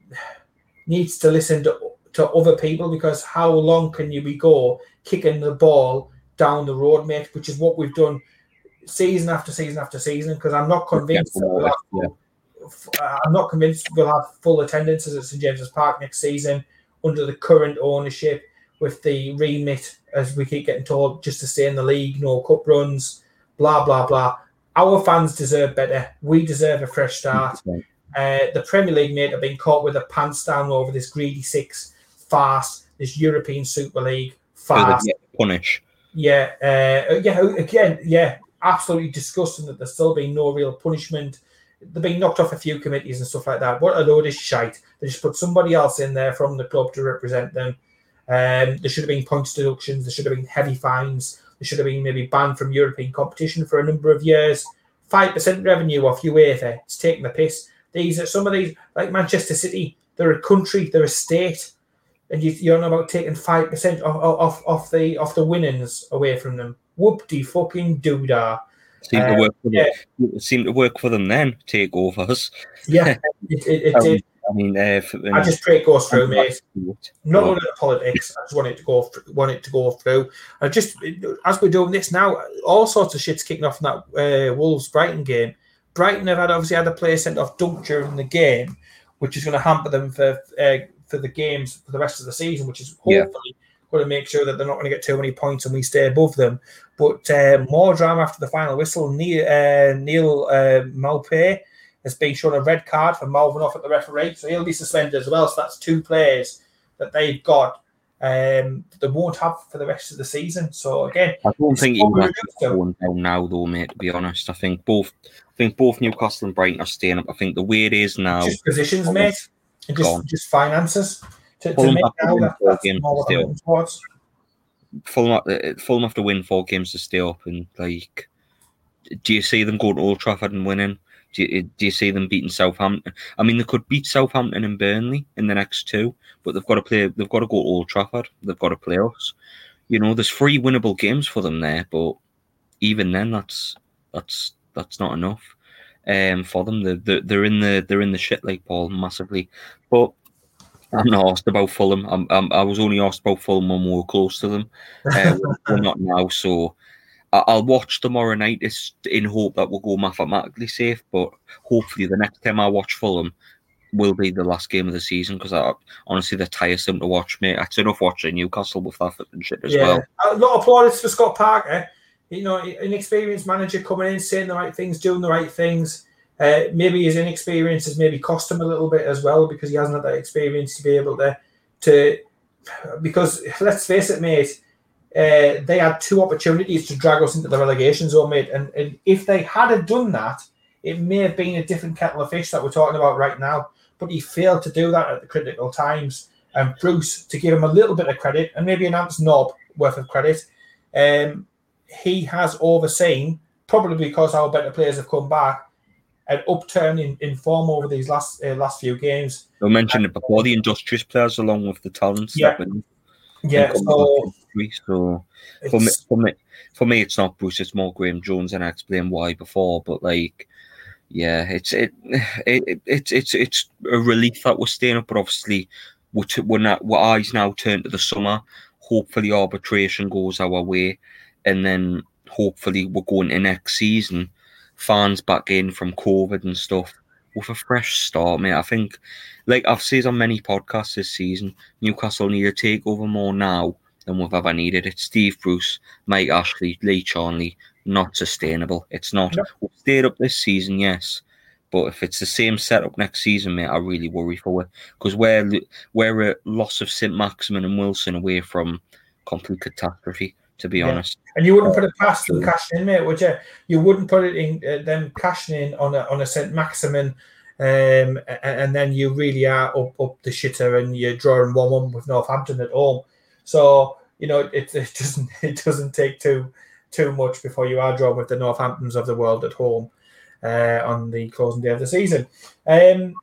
needs to listen to, to other people because how long can you be go kicking the ball down the road, mate? Which is what we've done season after season after season. Because I'm not convinced. we'll have- uh, I'm not convinced we'll have full attendances at St James's Park next season under the current ownership with the remit, as we keep getting told, just to stay in the league, no cup runs, blah blah blah. Our fans deserve better. We deserve a fresh start. Uh, the Premier League mate have been caught with their pants down over this greedy six fast, this European Super League fast. Punish. Yeah, uh, yeah. Again, yeah, absolutely disgusting that there's still been no real punishment. They've been knocked off a few committees and stuff like that. What a load of shite! They just put somebody else in there from the club to represent them. Um, there should have been points deductions. There should have been heavy fines. There should have been maybe banned from European competition for a number of years. Five percent revenue off UEFA. It's taking the piss. These are some of these, like Manchester City. They're a country. They're a state and you, you're on about taking five percent off, off off the off the winnings away from them. Whoop de fucking doodah. Seemed Uh, to work for yeah. them. Seemed to work for them then. Takeovers. Yeah, it, it, it Um, did. I mean, uh, for, I just pray it goes through, mate. Not only the politics, I just want it to go want it to go through. I just as we're doing this now, all sorts of shit's kicking off in that uh, Wolves Brighton game. Brighton have had obviously had a player sent off dunk during the game, which is going to hamper them for uh, for the games for the rest of the season, which is Yeah. hopefully going to make sure that they're not going to get too many points and we stay above them. But uh, more drama after the final whistle. Neal, uh, Neal uh, Maupay has been shown a red card for mouthing off at the referee, so he'll be suspended as well. So that's two players that they've got um, they won't have for the rest of the season. So again, I don't think what he's we're actually used to. going down now, though, mate. To be honest, I think both, I think both Newcastle and Brighton are staying up. I think the way it is now, just positions, mate, and just just finances. To, to make now win that, four that's games more what. I'm towards. Fulham, uh, Fulham have to win four games to stay up. And like, do you see them going to Old Trafford and winning? Do you, do you see them beating Southampton? I mean, they could beat Southampton and Burnley in the next two, but they've got to play. They've got to go to Old Trafford. They've got to play us. You know, there's three winnable games for them there, but even then, that's that's that's not enough um, for them. They're, they're, in the they're in the shit like Paul massively. But I'm not asked about Fulham. I'm, I'm, I was only asked about Fulham when we were close to them. Uh, we're not now, so I'll watch tomorrow night in hope that we'll go mathematically safe. But hopefully, the next time I watch Fulham will be the last game of the season because I honestly they're tiresome to watch, mate. It's enough watching Newcastle with that and shit as well. A lot of plaudits for Scott Parker. You know, an experienced manager coming in, saying the right things, doing the right things. Uh, maybe his inexperience has maybe cost him a little bit as well because he hasn't had that experience to be able to to because let's face it, mate. Uh, they had two opportunities to drag us into the relegation zone, mate. And, and if they had have done that, it may have been a different kettle of fish that we're talking about right now. But he failed to do that at the critical times. And Bruce, to give him a little bit of credit, and maybe an ounce knob worth of credit, um, he has overseen, probably because our better players have come back, an upturn in, in form over these last uh, last few games. You mentioned it before. The industrious players, along with the talents, Yeah. Yeah, and so back injury. So for me, it's, for me, for me, it's not Bruce. It's more Graeme Jones, and I explained why before. But like, yeah, it's it, it, it it's it's it's a relief that we're staying up. But obviously, we're t- we're not. Our eyes now turn to the summer. Hopefully, arbitration goes our way, and then hopefully we're going to next season. Fans back in from COVID and stuff with a fresh start, mate. I think, like I've said on many podcasts this season, Newcastle need to take over more now than we've ever needed. It's Steve Bruce, Mike Ashley, Lee Charnley. Not sustainable. It's not. No. We've stayed up this season, yes, but if it's the same setup next season, mate, I really worry for it because we're we're a loss of St Maximin and Wilson away from complete catastrophe. To be Yeah. honest, And you wouldn't put it past them cashing in, mate, would you? You wouldn't put it in uh, them cashing in on a on a Saint Maximin, um, a- and then you really are up up the shitter and you're drawing one one with Northampton at home. So you know it, it doesn't it doesn't take too too much before you are drawn with the Northamptons of the world at home uh, on the closing day of the season. Um,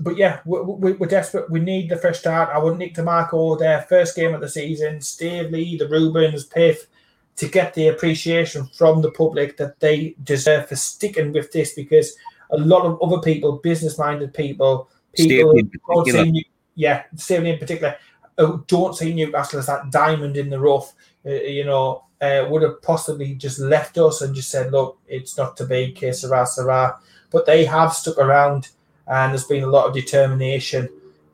but yeah, we, we, we're desperate. We need the fresh start. I want Nick De Marco their first game of the season. Staveley, the Reubens, PIF, to get the appreciation from the public that they deserve for sticking with this because a lot of other people, business-minded people, people Steve in particular. yeah, Staveley in particular, who don't see Newcastle as that diamond in the rough, uh, you know, uh, would have possibly just left us and just said, look, it's not to be, que sera, sera. But they have stuck around and there's been a lot of determination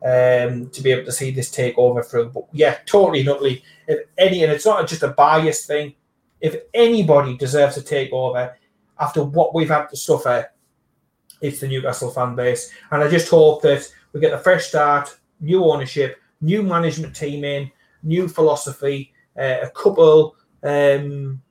um, to be able to see this take over through. But yeah, totally and utterly. If any, and it's not just a bias thing. If anybody deserves to take over after what we've had to suffer, it's the Newcastle fan base. And I just hope that we get a fresh start, new ownership, new management team in, new philosophy, uh, a couple. Um,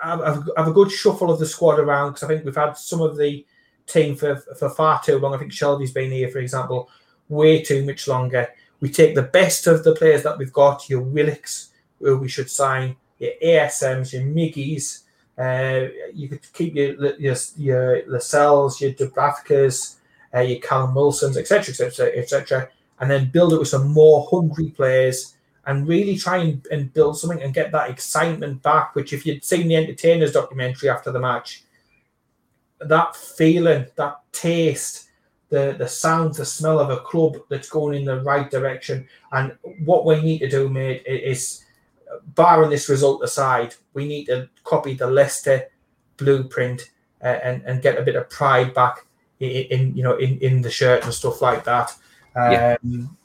have, have have a good shuffle of the squad around because I think we've had some of the team for for far too long. I think Shelvey's been here, for example, way too much longer. We take the best of the players that we've got, your Willocks, who we should sign, your ASMs, your Miggies. Uh, you could keep your your your Lascelles, your Dubravkas, uh, your Callum Wilsons, etc., etc., etc., and then build it with some more hungry players and really try and, and build something and get that excitement back. Which, if you'd seen the Entertainers documentary after the match, that feeling, that taste, the the sound, the smell of a club that's going in the right direction. And what we need to do, mate, is barring this result aside, we need to copy the Leicester blueprint uh, and and get a bit of pride back in, in you know in, in the shirt and stuff like that. Um, Yeah.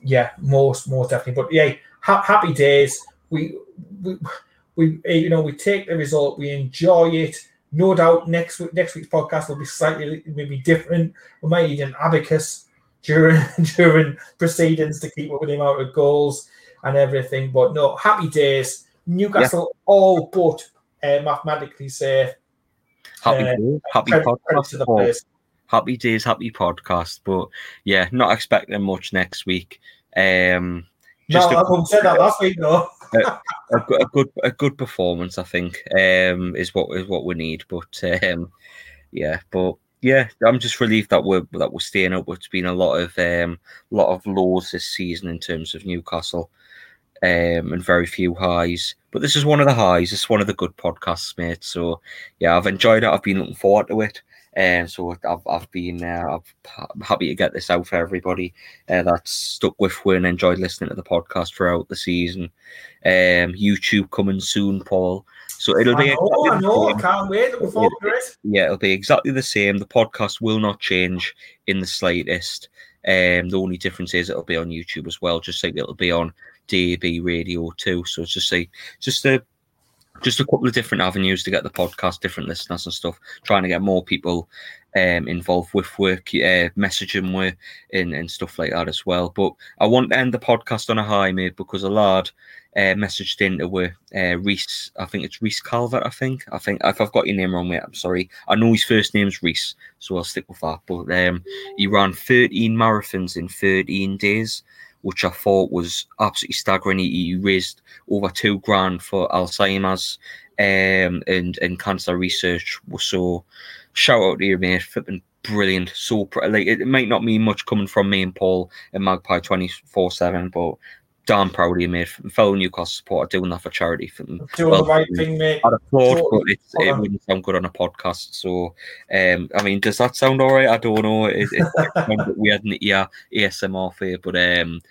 yeah, most most definitely. But yeah, ha- happy days. We we we you know we take the result, we enjoy it. No doubt next week next week's podcast will be slightly maybe different. We might need an abacus during during proceedings to keep up with the amount of goals and everything. But no, happy days. Newcastle all but uh, mathematically safe. happy Uh, happy podcast. to the. Happy days, happy podcast. But yeah, not expecting much next week. Um, No, just a- I wouldn't say that last week though. a, good, a good a good performance, I think, um, is what is what we need. But um, yeah, but yeah, I'm just relieved that we're that we're staying up. It's been a lot of um, lot of lows this season in terms of Newcastle, um, and very few highs. But this is one of the highs. It's one of the good podcasts, mate. So yeah, I've enjoyed it. I've been looking forward to it. And so I've, I've been uh, I've, I'm happy to get this out for everybody uh, that's stuck with and enjoyed listening to the podcast throughout the season. Um, YouTube coming soon, Paul. So it'll I be know, exactly I the know. I same. can't wait. Looking forward to it. yeah, it'll be exactly the same. The podcast will not change in the slightest. Um, the only difference is it'll be on YouTube as well, just like it'll be on DAB Radio too. So it's just like just a just a couple of different avenues to get the podcast, different listeners and stuff. Trying to get more people um, involved with work, uh, messaging with, and, and stuff like that as well. But I want to end the podcast on a high, mate, because a lad uh, messaged into with uh, Reese. I think it's Reese Calvert. I think. I think if I've got your name wrong, mate, I'm sorry. I know his first name's Reese, so I'll stick with that. But um, he ran 13 marathons in 13 days, which I thought was absolutely staggering. He, he raised over two grand for Alzheimer's um, and and cancer research. So shout out to you, mate. Flipping brilliant. So like it, it might not mean much coming from me and Paul and Magpie 24 seven, but damn proud of you, mate. Fellow Newcastle supporter doing that for charity. Doing Well, the right thing, mate. I'd applaud, Totally. but it's, it wouldn't sound good on a podcast. So, um, I mean, does that sound all right? I don't know. It, we had an ear ASMR for you, but um,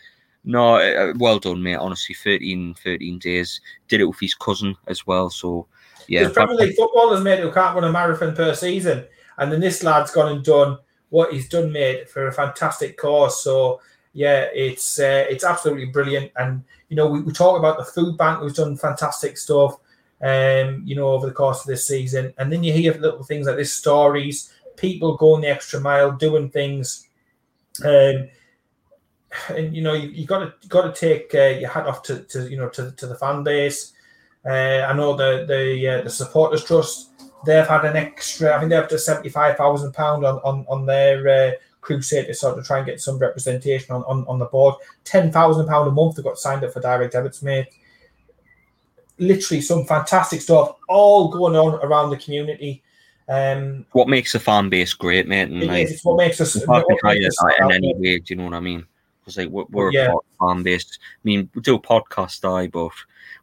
no, uh, well done, mate. Honestly, 13, 13 days. Did it with his cousin as well. So, yeah, There's Premier League footballers, mate, who can't run a marathon per season. And then this lad's gone and done what he's done, mate, for a fantastic cause. So yeah, it's uh, it's absolutely brilliant. And you know, we, we talk about the food bank who's done fantastic stuff. Um, you know, over the course of this season, and then you hear little things like this stories, people going the extra mile, doing things. Um, and you know you, you got to got to take uh, your hat off to, to you know to, to the fan base. Uh, I know the the uh, the supporters trust they've had an extra. I think they're up to seventy five thousand pound on on on their uh, crusade to sort of try and get some representation on on, on the board. Ten thousand pound a month they got signed up for direct debits, mate. Literally some fantastic stuff all going on around the community. Um, What makes a fan base great, mate? And it like, is, it's what makes us. what makes us that in out, any way. Do you know what I mean? Because like we're, we're Yeah. a fan base. I mean, we do a podcast, I, but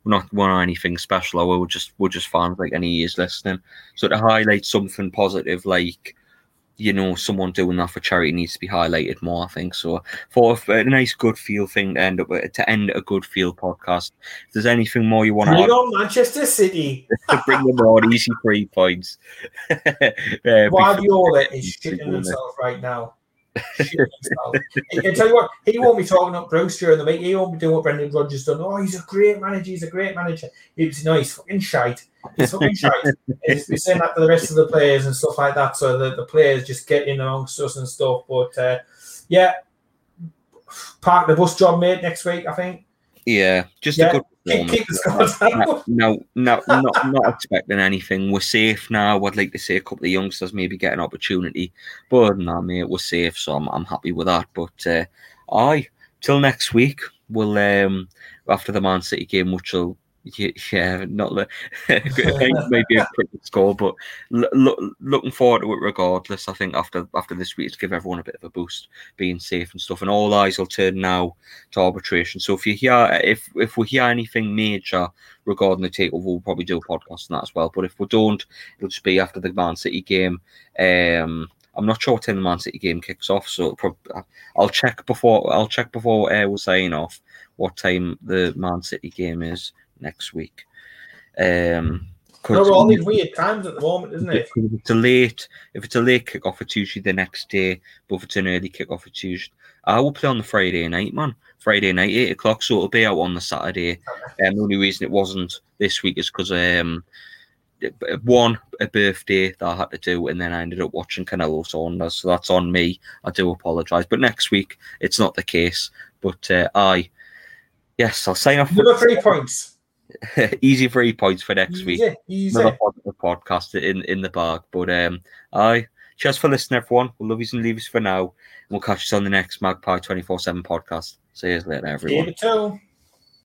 we're not we're not anything special. We're just we're just fans like any years listening. So to highlight something positive, like you know, someone doing that for charity needs to be highlighted more. I think so. For a nice, good feel thing to end up with, to end a good feel podcast. If there's anything more you want to add, on Manchester City. to bring them on easy three points. uh, Guardiola is before- shitting himself right now. Can tell you what, he won't be talking up Bruce during the week. He won't be doing what Brendan Rodgers done. Oh, he's a great manager. He's a great manager. He's no, he's fucking shite. He's fucking shite. He's he's saying that to the rest of the players and stuff like that. So the, the players just get in amongst us and stuff. But uh, yeah, park the bus job, mate. Next week, I think. Yeah, just Yeah, a good performance. keep the scores. No, no, no, not, not expecting anything. We're safe now. I'd like to see a couple of youngsters maybe get an opportunity, but that, mate, we're safe, so I'm, I'm happy with that. But uh, aye, till next week, we'll um after the Man City game, which will yeah, not the maybe a quick score, but l- lo- looking forward to it regardless. I think after after this week, to give everyone a bit of a boost, being safe and stuff, and all eyes will turn now to arbitration. So if you hear if if we hear anything major regarding the takeover, we'll probably do a podcast on that as well. But if we don't, it'll just be after the Man City game. Um, I'm not sure what time the Man City game kicks off, so it'll I'll check before I'll check before uh, we're saying off what time the Man City game is next week. Um, No, we're all these weird times at the moment, isn't it? if it's a late, if it's a late kickoff, it's usually the next day. But if it's an early kickoff, it's usually. I will play on the Friday night, man. Friday night, eight o'clock, so it'll be out on the Saturday. And the only reason it wasn't this week is because um, one a birthday that I had to do, and then I ended up watching Canelo Saunders. So that's on me. I do apologise, but next week it's not the case. But uh, I, yes, I'll sign off. Another three points. Easy three points for next week Easy, easy. another podcast in in the bag. But um, I cheers for listening, everyone. We'll love you and leave us for now. And we'll catch you on the next Magpie twenty four seven podcast. See you later, everyone.